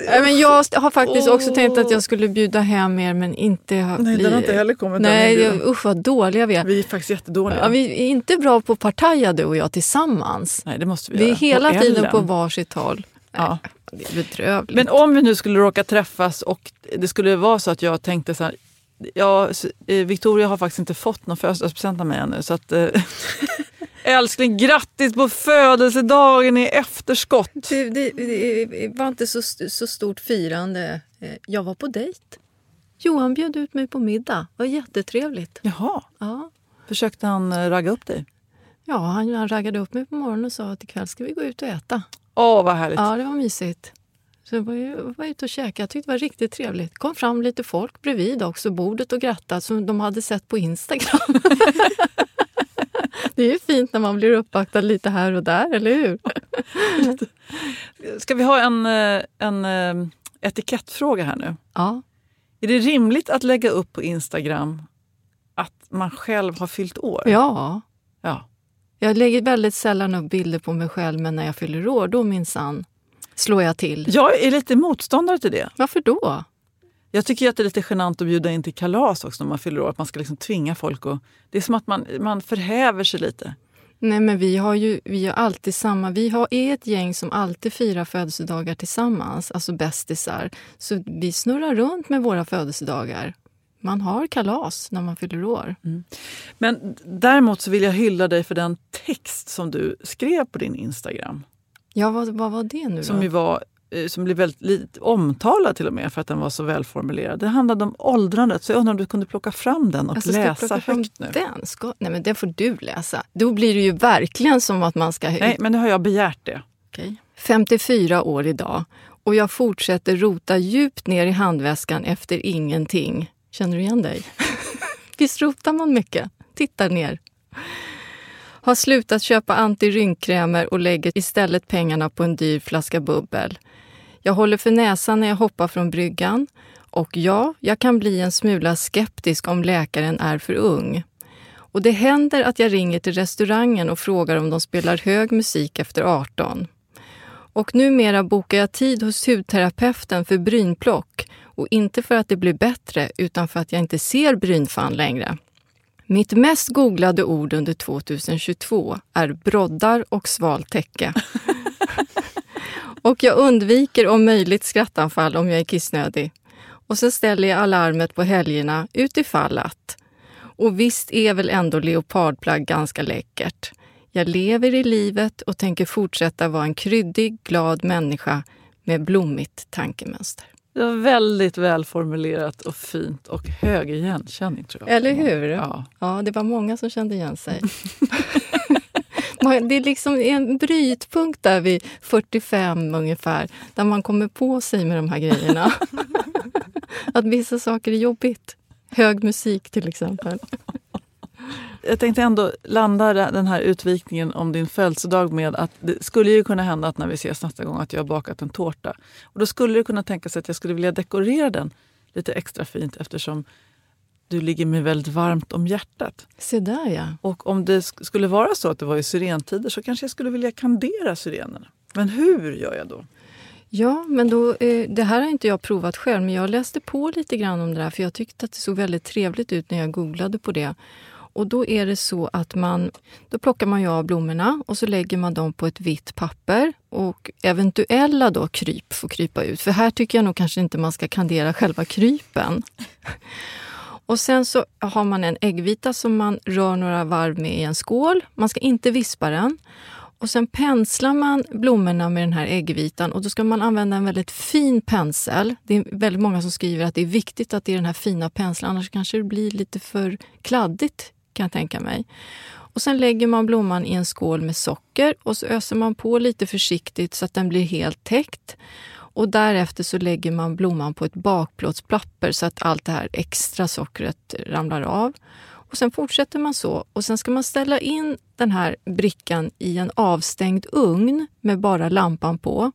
Nej, men jag har faktiskt också Åh. tänkt att jag skulle bjuda hem er, men inte nej, den har inte heller kommit. Nej, det- usch vad dåliga vi är. Vi är faktiskt jättedåliga. Ja, vi är inte bra på att partaja du och jag tillsammans. Nej, det måste vi Vi är göra. hela Och tiden Ellen. på varsitt håll. Ja. Det är bedrövligt. Men om vi nu skulle råka träffas och det skulle vara så att jag tänkte så här, ja, eh, Victoria har faktiskt inte fått någon födelsedagspresent av mig ännu. Så att, eh, (laughs) älskling, grattis på födelsedagen i efterskott! det, det, det var inte så, så stort firande. Eh, Jag var på dejt. Johan bjöd ut mig på middag. Det var jättetrevligt. Jaha, Ja. försökte han ragga upp dig? Ja, han, han raggade upp mig på morgonen och sa att ikväll ska vi gå ut och äta. Åh, vad härligt! Ja, det var mysigt. Så jag var, ju, var ute och käkade. Jag tyckte det var riktigt trevligt. kom fram lite folk bredvid också, bordet och grattade som de hade sett på Instagram. (laughs) det är ju fint när man blir uppvaktad lite här och där, eller hur? Ska vi ha en, eh, en eh, etikettfråga här nu? Ja. Är det rimligt att lägga upp på Instagram att man själv har fyllt år? ja. ja. Jag lägger väldigt sällan upp bilder på mig själv, men när jag fyller år, då minsann. Slår jag till. Jag är lite motståndare till det. Varför då? Jag tycker att det är lite genant att bjuda in till kalas också när man fyller år. Att man ska liksom tvinga folk. Och, det är som att man, man förhäver sig lite. Nej, men vi har ju vi har alltid samma... Vi har, är ett gäng som alltid firar födelsedagar tillsammans, alltså bästisar. Så vi snurrar runt med våra födelsedagar. Man har kalas när man fyller år. Mm. Men däremot så vill jag hylla dig för den text som du skrev på din Instagram. Ja, vad, vad var det nu då? Som, ju var, eh, som blev väldigt omtalad till och med för att den var så välformulerad. Det handlade om åldrandet, så jag undrar om du kunde plocka fram den och Alltså, läsa högt nu. Den? Ska, nej, men den får du läsa. Då blir det ju verkligen som att man ska... Nej, men nu har jag begärt det. Okej. 54 år idag och jag fortsätter rota djupt ner i handväskan efter ingenting. Känner du igen dig? (laughs) Visst rotar man mycket? Tittar ner. Har slutat köpa antirynkkrämer och lägger istället pengarna på en dyr flaska bubbel. Jag håller för näsan när jag hoppar från bryggan. Och ja, jag kan bli en smula skeptisk om läkaren är för ung. Och det händer att jag ringer till restaurangen och frågar om de spelar hög musik efter 18. Och numera bokar jag tid hos hudterapeuten för brynplock och inte för att det blir bättre utan för att jag inte ser brynfan längre. Mitt mest googlade ord under 2022 är broddar och svalt täcke. och jag undviker om möjligt skrattanfall om jag är kissnödig. Och så ställer jag alarmet på helgerna utifall att. Och visst är väl ändå leopardplagg ganska läckert. Jag lever i livet och tänker fortsätta vara en kryddig, glad människa med blommigt tankemönster. Det var väldigt välformulerat och fint och hög igenkänning. tror jag. Eller hur? Ja. Ja, det var många som kände igen sig. (laughs) Det är liksom en brytpunkt där vid 45 ungefär, där man kommer på sig med de här grejerna. (laughs) Att vissa saker är jobbigt. Hög musik till exempel. Jag tänkte ändå landa den här utvikningen om din födelsedag med att det skulle ju kunna hända att när vi ses nästa gång att jag har bakat en tårta. Och då skulle det kunna tänka sig att jag skulle vilja dekorera den lite extra fint eftersom du ligger mig väldigt varmt om hjärtat. Se där ja. Och om det sk- skulle vara så att det var i syrentider så kanske jag skulle vilja kandera syrenerna. Men hur gör jag då? Ja, men då, eh, det här har inte jag provat själv, men jag läste på lite grann om det där för jag tyckte att det såg väldigt trevligt ut när jag googlade på det. Och då är det så att man, då plockar man ju av blommorna och så lägger man dem på ett vitt papper och eventuella då kryp får krypa ut. För här tycker jag nog kanske inte man ska kandera själva krypen. Och sen så har man en äggvita som man rör några varv med i en skål. Man ska inte vispa den. Och sen penslar man blommorna med den här äggvitan och då ska man använda en väldigt fin pensel. Det är väldigt många som skriver att det är viktigt att det är den här fina penseln, annars kanske det blir lite för kladdigt kan jag tänka mig. Och sen lägger man blomman i en skål med socker och så öser man på lite försiktigt så att den blir helt täckt. Och därefter så lägger man blomman på ett bakplåtspapper så att allt det här extra sockret ramlar av. Och sen fortsätter man så. Och sen ska man ställa in den här brickan i en avstängd ugn med bara lampan på.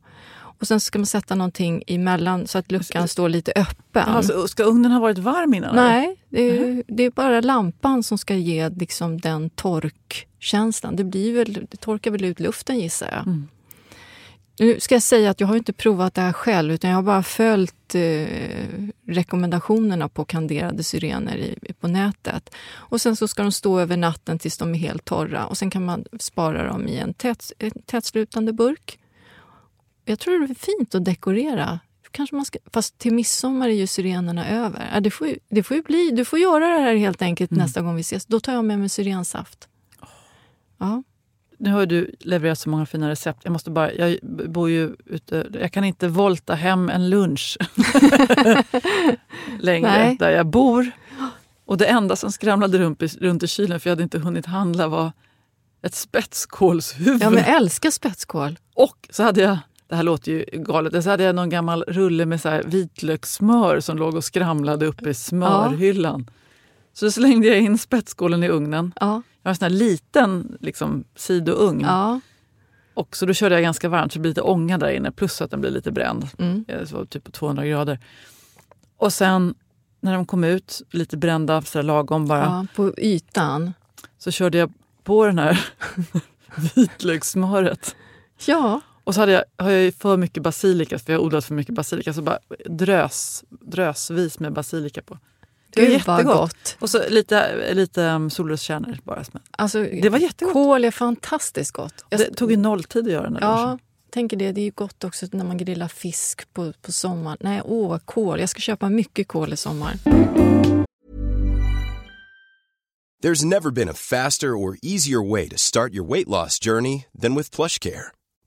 Och sen ska man sätta någonting emellan så att luckan står lite öppen. Alltså, ska ugnen ha varit varm innan? Nej, det är, det är bara lampan som ska ge liksom den torkkänslan. Det, blir väl, det torkar väl ut luften gissar jag. Mm. Nu ska jag säga att jag har inte provat det här själv utan jag har bara följt eh, rekommendationerna på kanderade syrener i, på nätet. Och Sen så ska de stå över natten tills de är helt torra och sen kan man spara dem i en, tät, en tätslutande burk. Jag tror det är fint att dekorera. Kanske man ska, fast till midsommar är ju syrenerna över. Det, får ju, det får bli, du får göra det här helt enkelt Mm. nästa gång vi ses. Då tar jag med mig syrensaft. Ja. Nu har du levererat så många fina recept. Jag måste bara, jag bor ju ute, jag kan inte volta hem en lunch (laughs) längre Nej. där jag bor. Och det enda som skramlade runt i, runt i kylen, för jag hade inte hunnit handla, var ett spetskålshuvud. ja, men jag älskar spetskål. Och så hade jag, det här låter ju galet, så hade jag någon gammal rulle med så här vitlökssmör som låg och skramlade uppe i smörhyllan. Så då slängde jag in spetskålen i ugnen. Ja. Jag har en sån här liten liksom, sidougn. Ja. Och så då körde jag ganska varmt så det blir lite ånga där inne plus att den blir lite bränd. Mm. Eh, Så typ på 200 grader. Och sen när de kom ut, lite brända, så lagom bara, ja, på ytan. så körde jag på den här (laughs) vitlökssmöret. Ja, Och så hade jag, har jag för mycket basilika, för jag har odlat för mycket basilika. Så bara drös, drösvis med basilika på. Det var Gud, jättegott. gott. Och så lite, lite um, solroskärnor bara. Alltså, Det var jättegott. Kål är fantastiskt gott. Jag, Det tog ju nolltid att göra den där ja, lunchen. tänker det. Det är ju gott också när man grillar fisk på, på sommaren. Nej, åh, kål. Jag ska köpa mycket kål i sommar. There's never been a faster or easier way to start your weight loss journey than with PlushCare.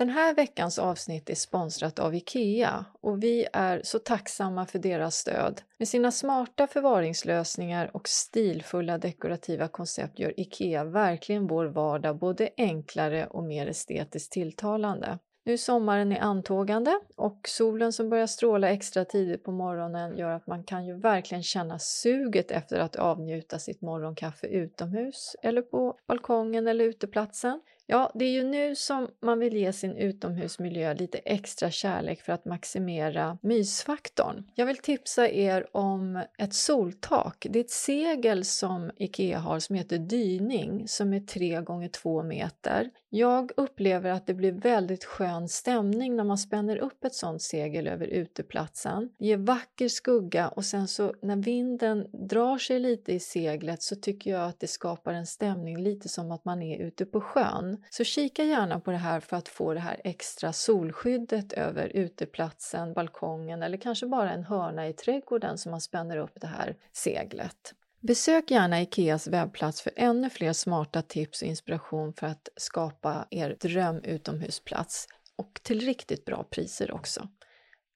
Den här veckans avsnitt är sponsrat av IKEA och vi är så tacksamma för deras stöd. Med sina smarta förvaringslösningar och stilfulla dekorativa koncept gör IKEA verkligen vår vardag både enklare och mer estetiskt tilltalande. Nu är sommaren i antågande och solen som börjar stråla extra tidigt på morgonen gör att man kan ju verkligen känna suget efter att avnjuta sitt morgonkaffe utomhus eller på balkongen eller uteplatsen. Ja, det är ju nu som man vill ge sin utomhusmiljö lite extra kärlek för att maximera mysfaktorn. Jag vill tipsa er om ett soltak. Det är ett segel som IKEA har som heter Dyning som är 3 gånger 2 meter. Jag upplever att det blir väldigt skön stämning när man spänner upp ett sånt segel över uteplatsen. Det ger vacker skugga och sen så när vinden drar sig lite i seglet så tycker jag att det skapar en stämning lite som att man är ute på sjön. Så kika gärna på det här för att få det här extra solskyddet över uteplatsen, balkongen eller kanske bara en hörna i trädgården som man spänner upp det här seglet. Besök gärna Ikeas webbplats för ännu fler smarta tips och inspiration för att skapa er dröm utomhusplats och till riktigt bra priser också.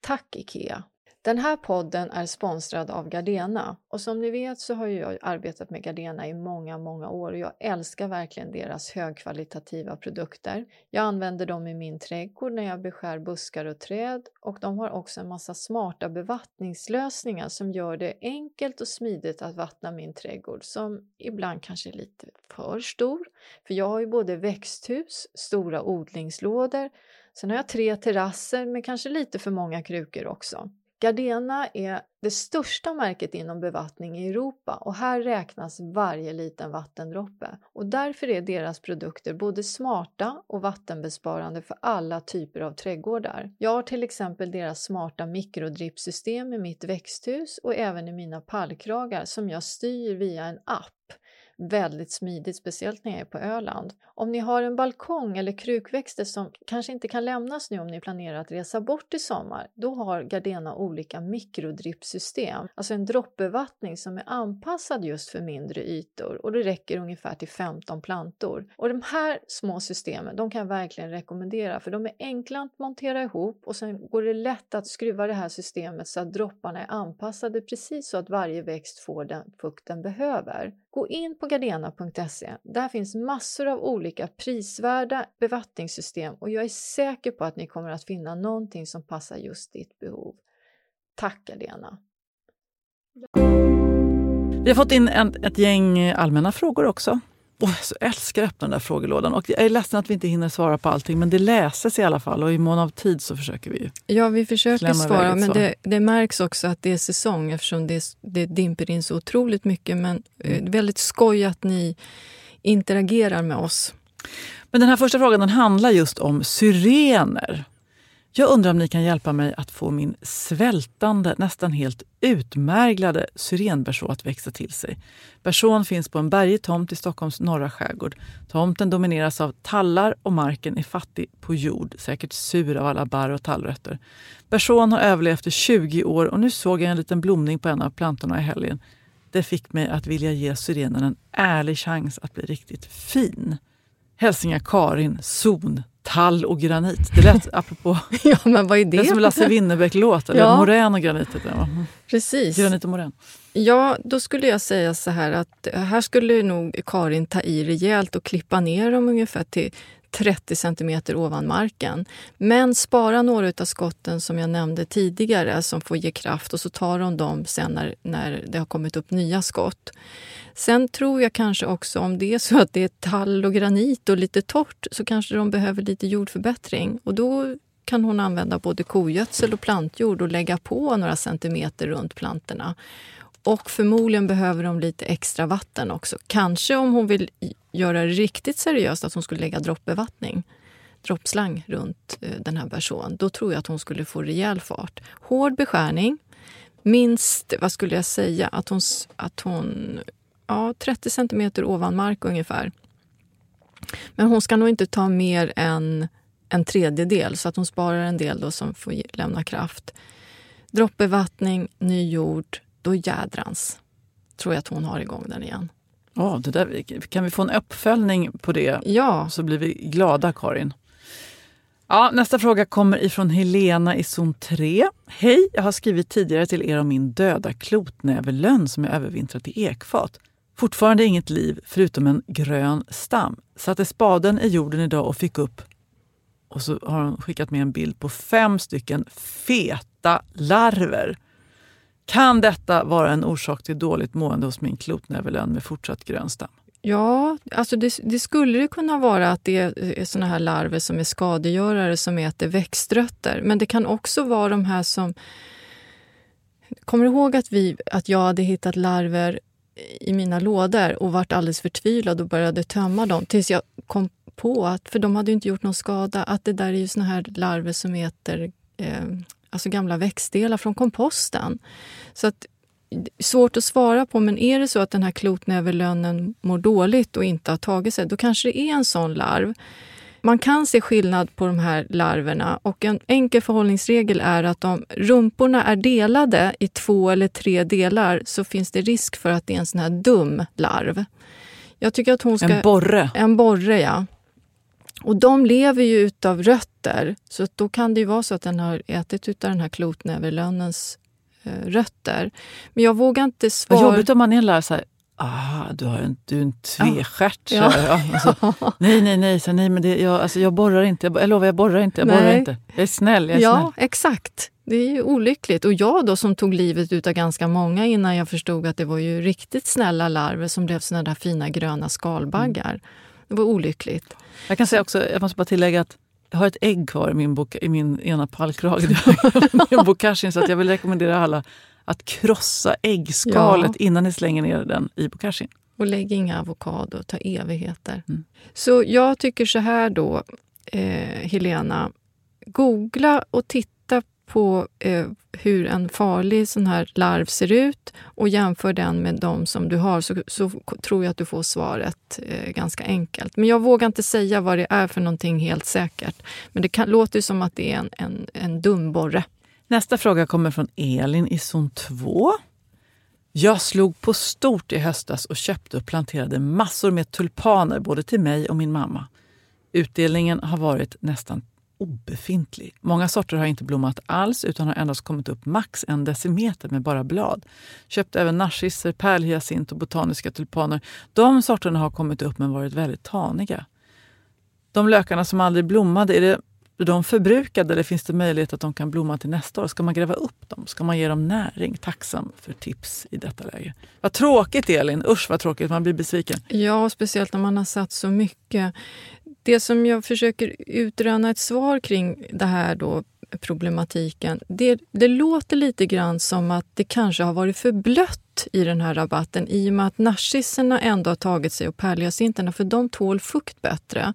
Tack Ikea! Den här podden är sponsrad av Gardena och som ni vet så har jag arbetat med Gardena i många, många år och jag älskar verkligen deras högkvalitativa produkter. Jag använder dem i min trädgård när jag beskär buskar och träd och de har också en massa smarta bevattningslösningar som gör det enkelt och smidigt att vattna min trädgård som ibland kanske är lite för stor. För jag har ju både växthus, stora odlingslådor, sen har jag tre terrasser med kanske lite för många krukor också. Gardena är det största märket inom bevattning i Europa och här räknas varje liten vattendroppe. Och därför är deras produkter både smarta och vattenbesparande för alla typer av trädgårdar. Jag har till exempel deras smarta mikrodrippsystem i mitt växthus och även i mina pallkragar som jag styr via en app väldigt smidigt, speciellt när jag är på Öland. Om ni har en balkong eller krukväxter som kanske inte kan lämnas nu om ni planerar att resa bort i sommar, då har Gardena olika mikrodrippsystem, alltså en droppbevattning som är anpassad just för mindre ytor och det räcker ungefär till 15 plantor. Och de här små systemen, de kan jag verkligen rekommendera för de är enkla att montera ihop och sen går det lätt att skruva det här systemet så att dropparna är anpassade precis så att varje växt får den fukt den behöver. Gå in på gardena.se. Där finns massor av olika prisvärda bevattningssystem och jag är säker på att ni kommer att finna någonting som passar just ditt behov. Tack Gardena! Vi har fått in ett gäng allmänna frågor också. Oh, jag älskar att öppna den där frågelådan. Och jag är ledsen att vi inte hinner svara på allting, men det läses i alla fall. Och i mån av tid så försöker vi. Ja, vi försöker svara, men det, det märks också att det är säsong eftersom det, det dimper in så otroligt mycket. Men eh, är väldigt skoj att ni interagerar med oss. Men den här första frågan den handlar just om syrener. Jag undrar om ni kan hjälpa mig att få min svältande, nästan helt utmärglade syrenberså att växa till sig. Bersån finns på en bergig tomt i Stockholms norra skärgård. Tomten domineras av tallar och marken är fattig på jord, säkert sur av alla barr och tallrötter. Bersån har överlevt i 20 år och nu såg jag en liten blomning på en av plantorna i helgen. Det fick mig att vilja ge syrenen en ärlig chans att bli riktigt fin. Hälsningar Karin, zon tall och granit. Det lät (laughs) apropå... ja, men vad är det? Det är som Lasse Winnerbäck-låt, eller ja. morän och granit. Mm. Precis. Granit och morän. Ja, då skulle jag säga så här att här skulle nog Karin ta i rejält och klippa ner dem ungefär till 30 centimeter ovan marken. Men spara några av skotten som jag nämnde tidigare som får ge kraft och så tar hon dem sen när, när det har kommit upp nya skott. Sen tror jag kanske också om det är så att det är tall och granit och lite torrt så kanske de behöver lite jordförbättring och då kan hon använda både kogödsel och plantjord och lägga på några centimeter runt plantorna. Och förmodligen behöver de lite extra vatten också. Kanske om hon vill göra det riktigt seriöst att hon skulle lägga droppbevattning droppslang runt eh, den här bersån. Då tror jag att hon skulle få rejäl fart. Hård beskärning. Minst, vad skulle jag säga, att hon, att hon ja, 30 centimeter ovan mark ungefär. Men hon ska nog inte ta mer än en tredjedel så att hon sparar en del då som får lämna kraft. Droppbevattning, ny jord, då jädrans tror jag att hon har igång den igen. Oh, det där, kan vi få en uppföljning på det ja. så blir vi glada, Karin. Ja, nästa fråga kommer ifrån Helena i zon 3. Hej! Jag har skrivit tidigare till er om min döda klotnävelönn som jag övervintrat i ekfat. Fortfarande inget liv förutom en grön stam. Satte spaden i jorden idag och fick upp och så har hon skickat med en bild på fem stycken feta larver. Kan detta vara en orsak till dåligt mående hos min klotnävelön med fortsatt grönstam? Ja, alltså det, det, skulle det kunna vara att det är såna här larver som är skadegörare som äter växtrötter. Men det kan också vara de här som... Kommer du ihåg att, vi, att jag hade hittat larver i mina lådor och varit alldeles förtvivlad och började tömma dem tills jag kom på, att, för de hade inte gjort någon skada, att det där är ju såna här larver som äter eh, alltså gamla växtdelar från komposten. Så att, svårt att svara på, men är det så att den här klotnäverlönnen mår dåligt och inte har tagit sig, då kanske det är en sån larv. Man kan se skillnad på de här larverna och en enkel förhållningsregel är att om rumporna är delade i två eller tre delar så finns det risk för att det är en sån här dum larv. Jag tycker att hon ska... En borre? En borre, ja. Och de lever ju utav rötter, så då kan det ju vara så att den har ätit utav den här klotnäverlönnens eh, rötter. Men jag vågar inte svara... Vad jobbigt om man är en lärare Ah, du, har en, du är en tvestjärt, ja. ja. Alltså, (laughs) nej, nej, nej, så, nej men det, jag, alltså, jag borrar inte. Jag, jag lovar, jag borrar inte. Jag nej. borrar inte. Jag är snäll. Jag är ja, snäll. exakt. Det är ju olyckligt. Och jag då som tog livet ut av ganska många innan jag förstod att det var ju riktigt snälla larver som blev såna där fina gröna skalbaggar. Mm. Det var olyckligt. Jag kan säga också, jag måste bara tillägga att jag har ett ägg kvar i min, boka, i min ena pallkrage. (laughs) (laughs) så att jag vill rekommendera alla att krossa äggskalet ja. innan ni slänger ner den i bokashin. Och lägg inga avokado, ta evigheter. Mm. Så jag tycker så här då, eh, Helena. Googla och titta på eh, hur en farlig sån här larv ser ut och jämför den med de som du har så, så tror jag att du får svaret eh, ganska enkelt. Men jag vågar inte säga vad det är för någonting helt säkert. Men det kan, låter som att det är en, en, en dumborre. Nästa fråga kommer från Elin i zon 2. Jag slog på stort i höstas och köpte och planterade massor med tulpaner både till mig och min mamma. Utdelningen har varit nästan obefintlig. Många sorter har inte blommat alls utan har endast kommit upp max en decimeter med bara blad. Köpte även narcisser, pärlhyacint och botaniska tulpaner. De sorterna har kommit upp men varit väldigt taniga. De lökarna som aldrig blommade, är det de förbrukade eller finns det möjlighet att de kan blomma till nästa år? Ska man gräva upp dem? Ska man ge dem näring? Tacksam för tips i detta läge. Vad tråkigt Elin! Usch vad tråkigt, man blir besviken. Ja, speciellt när man har satt så mycket. Det som jag försöker utröna ett svar kring det här då, problematiken. Det, det låter lite grann som att det kanske har varit för blött i den här rabatten i och med att narcisserna ändå har tagit sig och pärlhyacinterna för de tål fukt bättre.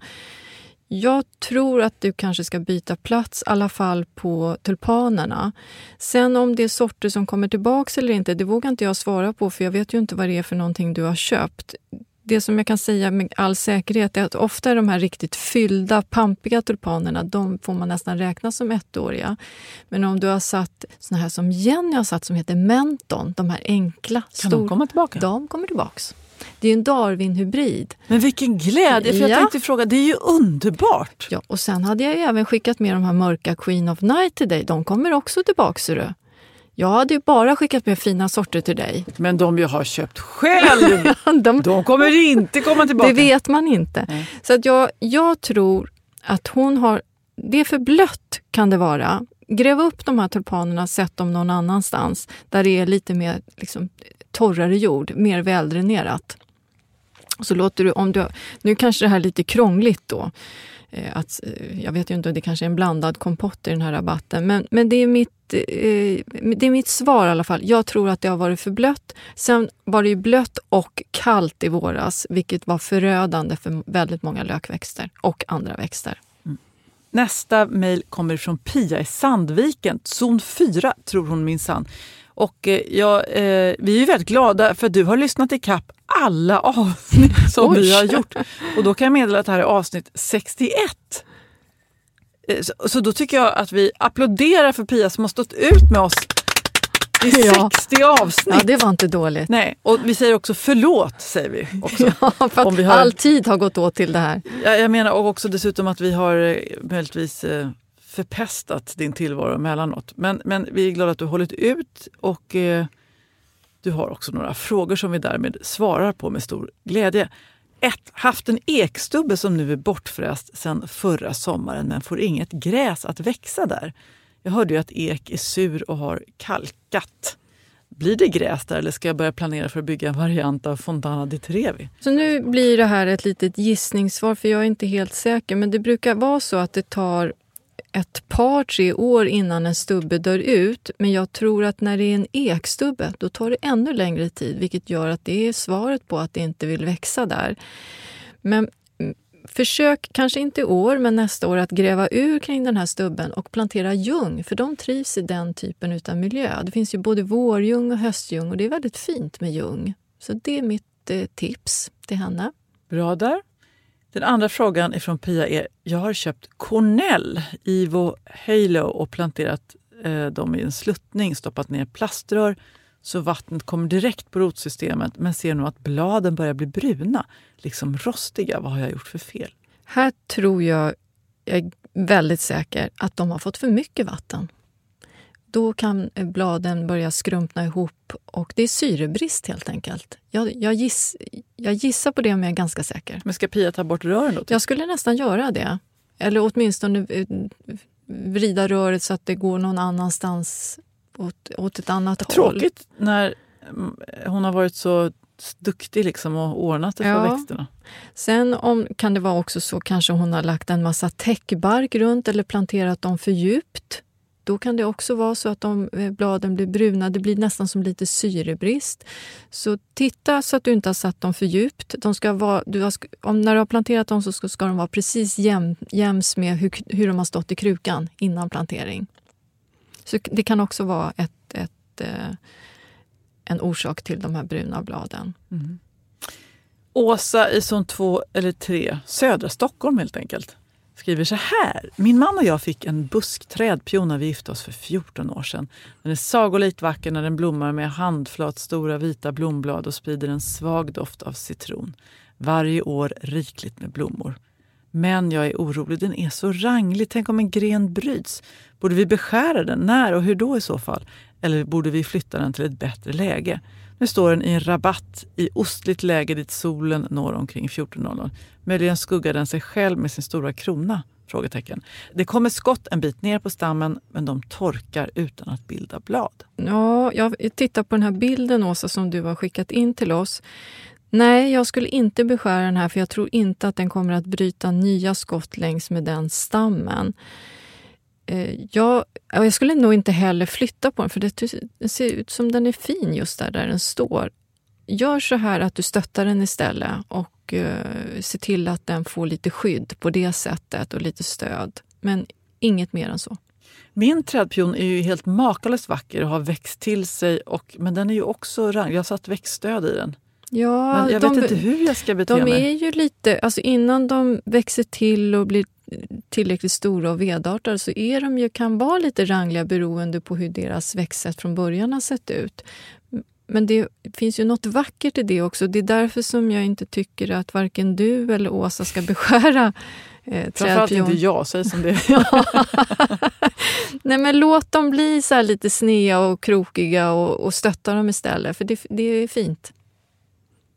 Jag tror att du kanske ska byta plats, i alla fall på tulpanerna. Sen om det är sorter som kommer tillbaks eller inte, det vågar inte jag svara på för jag vet ju inte vad det är för någonting du har köpt. Det som jag kan säga med all säkerhet är att ofta är de här riktigt fyllda, pampiga tulpanerna, de får man nästan räkna som ettåriga. Men om du har satt såna här som Jenny har satt som heter Menton, de här enkla. Kan de komma tillbaka? De kommer tillbaks. Det är en Darwin-hybrid. Men vilken glädje! För jag Ja. tänkte fråga, det är ju underbart! Ja, och sen hade jag ju även skickat med de här mörka Queen of Night till dig. De kommer också tillbaks. ser du. Jag hade ju bara skickat med fina sorter till dig. Men de jag har köpt själv, (laughs) De, de kommer inte komma tillbaka. det vet man inte. Så att jag, jag tror att hon har... Det är för blött kan det vara. Gräv upp de här tulpanerna, sätt dem någon annanstans där det är lite mer liksom, torrare jord, mer väldränerat. Så låter du, om du, nu kanske det här är lite krångligt då. Eh, att, eh, jag vet ju inte, det kanske är en blandad kompott i den här rabatten. Men, men det, är mitt, eh, det är mitt svar i alla fall. Jag tror att det har varit för blött. Sen var det ju blött och kallt i våras, vilket var förödande för väldigt många lökväxter och andra växter. Nästa mejl kommer från Pia i Sandviken. Zon 4 tror hon minsann. Och eh, ja, eh, vi är väldigt glada för du har lyssnat i kapp alla avsnitt (laughs) som Oj. vi har gjort. Och då kan jag meddela att det här är avsnitt 61. Eh, Så, så då tycker jag att vi applåderar för Pia som har stått ut med oss i Ja. 60 avsnitt. Ja, det var inte dåligt. Nej, och vi säger också förlåt, säger vi också. (laughs) Ja, för Om att vi har- all tid har gått åt till det här. Jag, jag menar och också dessutom att vi har eh, möjligtvis eh, förpestat din tillvaro emellanåt. Men, men vi är glada att du har hållit ut och eh, du har också några frågor som vi därmed svarar på med stor glädje. 1. Haft en ekstubbe som nu är bortfräst sedan förra sommaren men får inget gräs att växa där. Jag hörde ju att ek är sur och har kalkat. Blir det gräs där eller ska jag börja planera för att bygga en variant av Fontana di Trevi? Så nu blir det här ett litet gissningssvar, för jag är inte helt säker. Men det brukar vara så att det tar ett par, tre år innan en stubbe dör ut. Men jag tror att när det är en ekstubbe, då tar det ännu längre tid. Vilket gör att det är svaret på att det inte vill växa där. Men försök, kanske inte i år, men nästa år att gräva ur kring den här stubben och plantera ljung. För de trivs i den typen av miljö. Det finns ju både vårljung och höstljung och det är väldigt fint med ljung. Så det är mitt eh, tips till henne. Bra där. Den andra frågan är från Pia är, jag har köpt Cornell Ivo Halo och planterat eh, dem i en sluttning, stoppat ner plaströr så vattnet kommer direkt på rotsystemet men ser nu att bladen börjar bli bruna, liksom rostiga. Vad har jag gjort för fel? Här tror jag, jag är väldigt säker, att de har fått för mycket vatten. Då kan bladen börja skrumpna ihop och det är syrebrist helt enkelt. Jag, jag, giss, jag gissar på det men jag är ganska säker. Men ska Pia ta bort rören då? Jag skulle nästan göra det. Eller åtminstone eh, vrida röret så att det går någon annanstans åt, åt ett annat håll. Tråkigt när mm, hon har varit så duktig liksom och ordnat det för Ja. växterna. Sen om, kan det vara också så kanske hon har lagt en massa täckbark runt eller planterat dem för djupt. Då kan det också vara så att de, eh, bladen blir bruna. Det blir nästan som lite syrebrist. Så titta så att du inte har satt dem för djupt. De ska vara, du har, om, när du har planterat dem så ska, ska de vara precis jäm, jäms med hur, hur de har stått i krukan innan plantering. Så det kan också vara ett, ett, eh, en orsak till de här bruna bladen. Mm. Åsa i zon 2 eller 3, södra Stockholm helt enkelt, skriver så här. Min man och jag fick en buskträdpion när vi gifte oss för 14 år sedan. Den är sagolikt vacker när den blommar med handflat stora vita blomblad och sprider en svag doft av citron. Varje år rikligt med blommor. Men jag är orolig, den är så ranglig. Tänk om en gren bryts? Borde vi beskära den? När och hur då i så fall? Eller borde vi flytta den till ett bättre läge? Nu står den i en rabatt i ostligt läge dit solen når omkring 14.00. Möjligen skuggar den sig själv med sin stora krona? Frågetecken. Det kommer skott en bit ner på stammen men de torkar utan att bilda blad. Ja, jag tittar på den här bilden Åsa som du har skickat in till oss. Nej, jag skulle inte beskära den här för jag tror inte att den kommer att bryta nya skott längs med den stammen. Eh, jag, jag skulle nog inte heller flytta på den för det ser ut som den är fin just där, där den står. Gör så här att du stöttar den istället och eh, se till att den får lite skydd på det sättet och lite stöd. Men inget mer än så. Min trädpion är ju helt makalöst vacker och har växt till sig. Och, men den är ju också rank. Jag har satt växtstöd i den. Ja, men jag de, vet inte hur jag ska bete de mig. är ju lite, alltså innan de växer till och blir tillräckligt stora och vedartade så är de ju, kan vara lite rangliga beroende på hur deras växtsätt från början har sett ut. Men det finns ju något vackert i det också. Det är därför som jag inte tycker att varken du eller Åsa ska beskära eh, Framförallt inte jag, säg som det. (laughs) Nej, men låt dem bli så här lite snea och krokiga och, och stötta dem istället. För det, det är fint.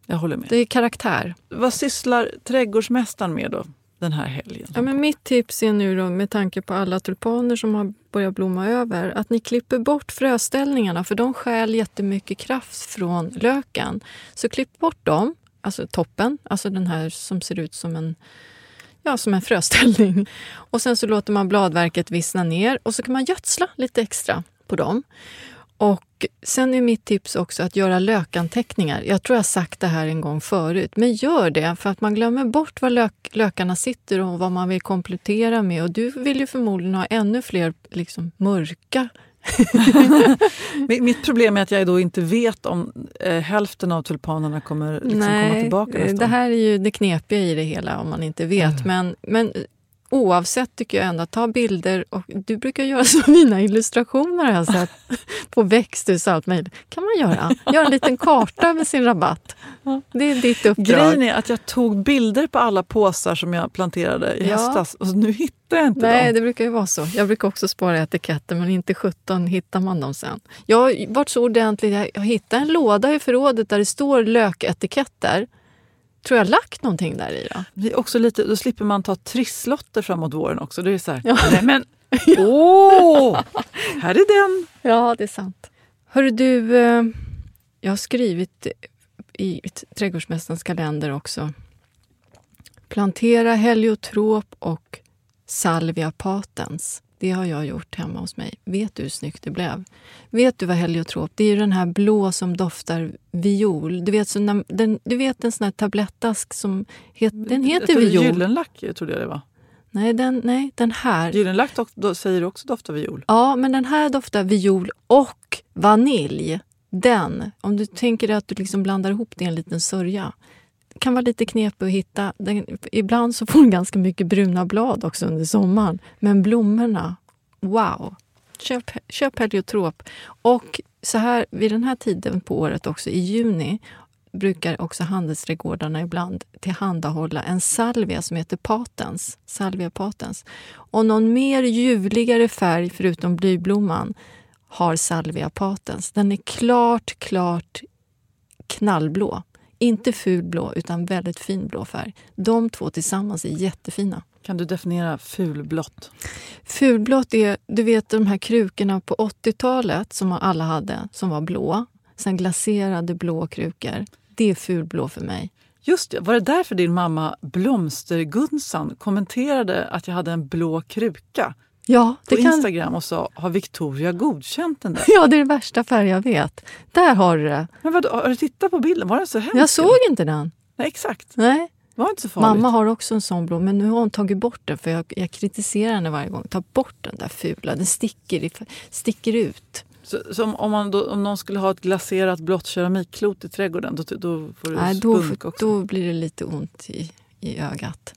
Jag håller med. Det är karaktär. Vad sysslar trädgårdsmästaren med då, den här helgen? Ja, men mitt tips är nu då, med tanke på alla tulpaner som har börjat blomma över, att ni klipper bort fröställningarna för de stjäl jättemycket kraft från löken. Så klipp bort dem, alltså toppen, alltså den här som ser ut som en Ja, som en fröställning. Och sen så låter man bladverket vissna ner och så kan man gödsla lite extra på dem. Och sen är mitt tips också att göra lökanteckningar. Jag tror jag sagt det här en gång förut, men gör det för att man glömmer bort var lök, lökarna sitter och vad man vill komplettera med. Och du vill ju förmodligen ha ännu fler liksom, mörka (laughs) Mitt problem är att jag då inte vet om eh, hälften av tulpanerna kommer liksom Nej, komma tillbaka nästa det här är ju det knepiga i det hela om man inte vet. Men, men oavsett tycker jag ändå att ta bilder. Och du brukar göra (laughs) så fina illustrationer har jag sett på växthus och allt möjligt. kan man göra. Göra en liten karta över sin rabatt. Det är ditt uppdrag. Grejen är att jag tog bilder på alla påsar som jag planterade i Ja. höstas och nu hittar jag inte Nej, dem. det brukar ju vara så. Jag brukar också spara etiketter, men inte 17 hittar man dem sen. Jag har varit så ordentlig. Jag hittade en låda i förrådet där det står löketiketter. Tror jag lagt någonting där i då? Det är också lite, då slipper man ta trisslotter framåt våren också. Det är så här, Ja. nej men (laughs) åh, här är den! Ja, det är sant. Hörru du, eh, jag har skrivit i Trädgårdsmästarens kalender också. Plantera heliotrop och salvia patens. Det har jag gjort hemma hos mig. Vet du hur snyggt det blev? Vet du vad heliotrop Det är ju den här blå som doftar viol. Du vet, så när, den, du vet en sån här tablettask som het, den heter Jag viol. Gyllenlack trodde jag det var. Nej, den, nej, den här. Gyllenlack då säger också doftar viol. Ja, men den här doftar viol och vanilj. Den, om du tänker dig att du liksom blandar ihop det i en liten sörja. Kan vara lite knepigt att hitta. Den, ibland så får den ganska mycket bruna blad också under sommaren. Men blommorna, wow! Köp, köp heliotrop. Och så här vid den här tiden på året, också i juni, brukar också handelsträdgårdarna ibland tillhandahålla en salvia som heter patens. Salvia patens. Och någon mer ljuvligare färg förutom blyblomman har salvia patens. Den är klart, klart knallblå. Inte ful blå, utan väldigt fin blå färg. De två tillsammans är jättefina. Kan du definiera fulblått? Fulblått är, du vet de här krukorna på 80-talet som alla hade, som var blå. Sen glaserade blå krukor. Det är fulblå för mig. Just det, var det därför din mamma Blomstergunsan kommenterade att jag hade en blå kruka Ja, på kan, Instagram och sa har Victoria godkänt den där? (laughs) ja, det är den värsta färg jag vet. Där har du det. Men vadå, har du tittat på bilden? Var den så hemsk? Jag såg inte den. Nej, exakt. Nej. Det var inte så farligt. Mamma har också en sån blå, men nu har hon tagit bort den för jag, jag kritiserar henne varje gång. Ta bort den där fula, den sticker, i, sticker ut. Så, så om, man då, om någon skulle ha ett glaserat blått keramikklot i trädgården då, då får du Nej, då, också? då blir det lite ont i, i ögat.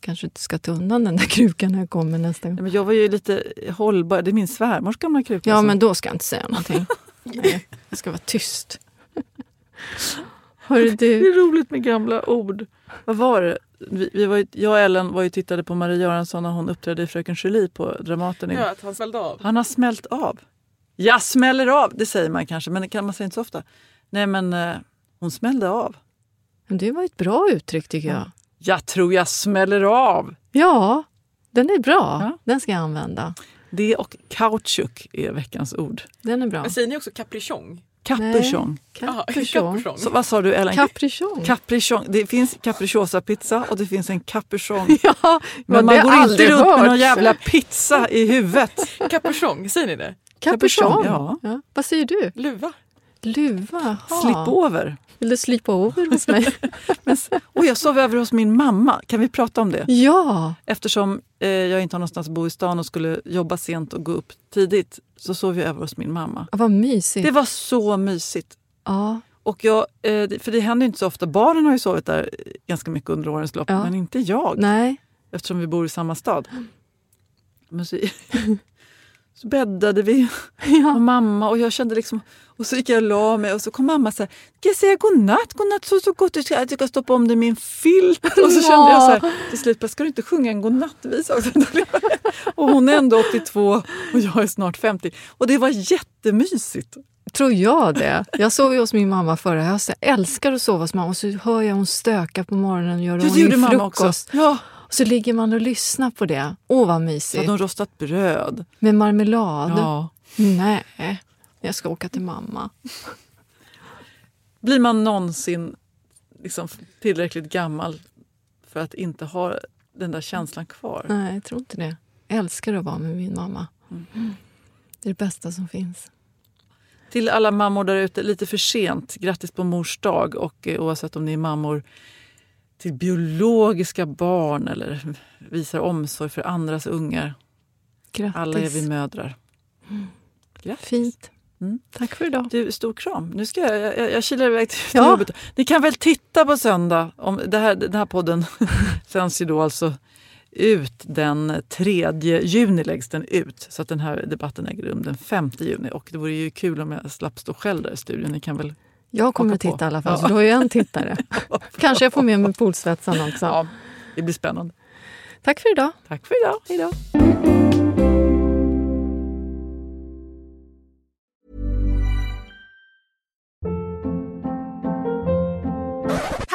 Kanske inte ska ta undan den där (laughs) krukan när jag kommer nästa gång. Ja, men jag var ju lite hållbar. Det är min svärmors gamla kruka. Ja, som- men då ska jag inte säga någonting. (laughs) Nej, jag ska vara tyst. (laughs) Hörru Det du, är roligt med gamla ord. Vad var det? Vi, vi var ju, jag och Ellen var ju tittade på Marie Göransson när hon uppträdde i Fröken Julie på Dramaten. Ja, att han svällde av. Han har smält av. Jag smäller av, det säger man kanske, men det kan man säga inte så ofta. Nej, men eh, hon smällde av. Men det var ett bra uttryck tycker jag. Jag tror jag smäller av. Ja, den är bra. Ja. Den ska jag använda. Det och kautschuk är veckans ord. Den är bra. Men säger ni också caprichon? Capuchon. (laughs) Så, vad sa du Ellen? Caprichon. Caprichon. Det finns capricciosa-pizza och det finns en capuchon. (laughs) Ja, Men det man har går inte runt med någon jävla pizza i huvudet. (laughs) Capuchon, säger ni det? Capuchon. Ja. Ja. Vad säger du? Luva? Luva? Slipover. Vill du slipa över hos mig? (laughs) Men, och jag sov över hos min mamma. Kan vi prata om det? ja! Eftersom eh, jag inte har någonstans att bo i stan och skulle jobba sent och gå upp tidigt så sov jag över hos min mamma. Vad mysigt. Det var så mysigt. Ja. Och jag, eh, för det händer ju inte så ofta. Barnen har ju sovit där ganska mycket under årens lopp, Ja. men inte jag. Nej. Eftersom vi bor i samma stad. Men så, (laughs) så bäddade vi (laughs) Ja. och mamma och jag kände liksom... Och så gick jag och la mig och så kom mamma så här, ska jag säga godnatt? Godnatt, så, så gott du ska, jag ska stoppa om dig min filt. (laughs) Och så kände jag så här, till slut, ska du inte sjunga en godnattvisa också? (laughs) och hon är ändå 82 och jag är snart 50. Och det var jättemysigt. Tror jag det. Jag sov ju hos min mamma förra hösten. Jag älskar att sova hos mamma. Och så hör jag hon stöka på morgonen och gör Ja, ordning gjorde frukost. också. Ja, Och så ligger man och lyssnar på det. Åh, vad så mysigt. hade de rostat bröd. Med marmelad. Ja. Nej, jag ska åka till mamma. Blir man någonsin liksom tillräckligt gammal för att inte ha den där känslan kvar? Nej, jag tror inte det. Jag älskar att vara med min mamma. Mm. Det är det bästa som finns. Till alla mammor där ute, lite för sent. Grattis på mors dag. Och eh, oavsett om ni är mammor till biologiska barn eller visar omsorg för andras ungar. Grattis. Alla är vi mödrar. Grattis. Fint. Mm. Tack för idag. Du, stor kram. Nu ska jag, jag, jag kilar iväg till Ja. jobbet. Ni kan väl titta på söndag? Om det här, den här podden (laughs) sänds ju då alltså ut den 3 juni läggs den ut. Så att den här debatten äger rum den 5 juni. Och det vore ju kul om jag slapp stå själv där i studion. Ni kan väl... Jag kommer att på. titta i alla fall, Ja. så du har ju en tittare. (laughs) Kanske jag får med mig poolsvetsan också. Ja, det blir spännande. Tack för idag. Tack för idag. Hej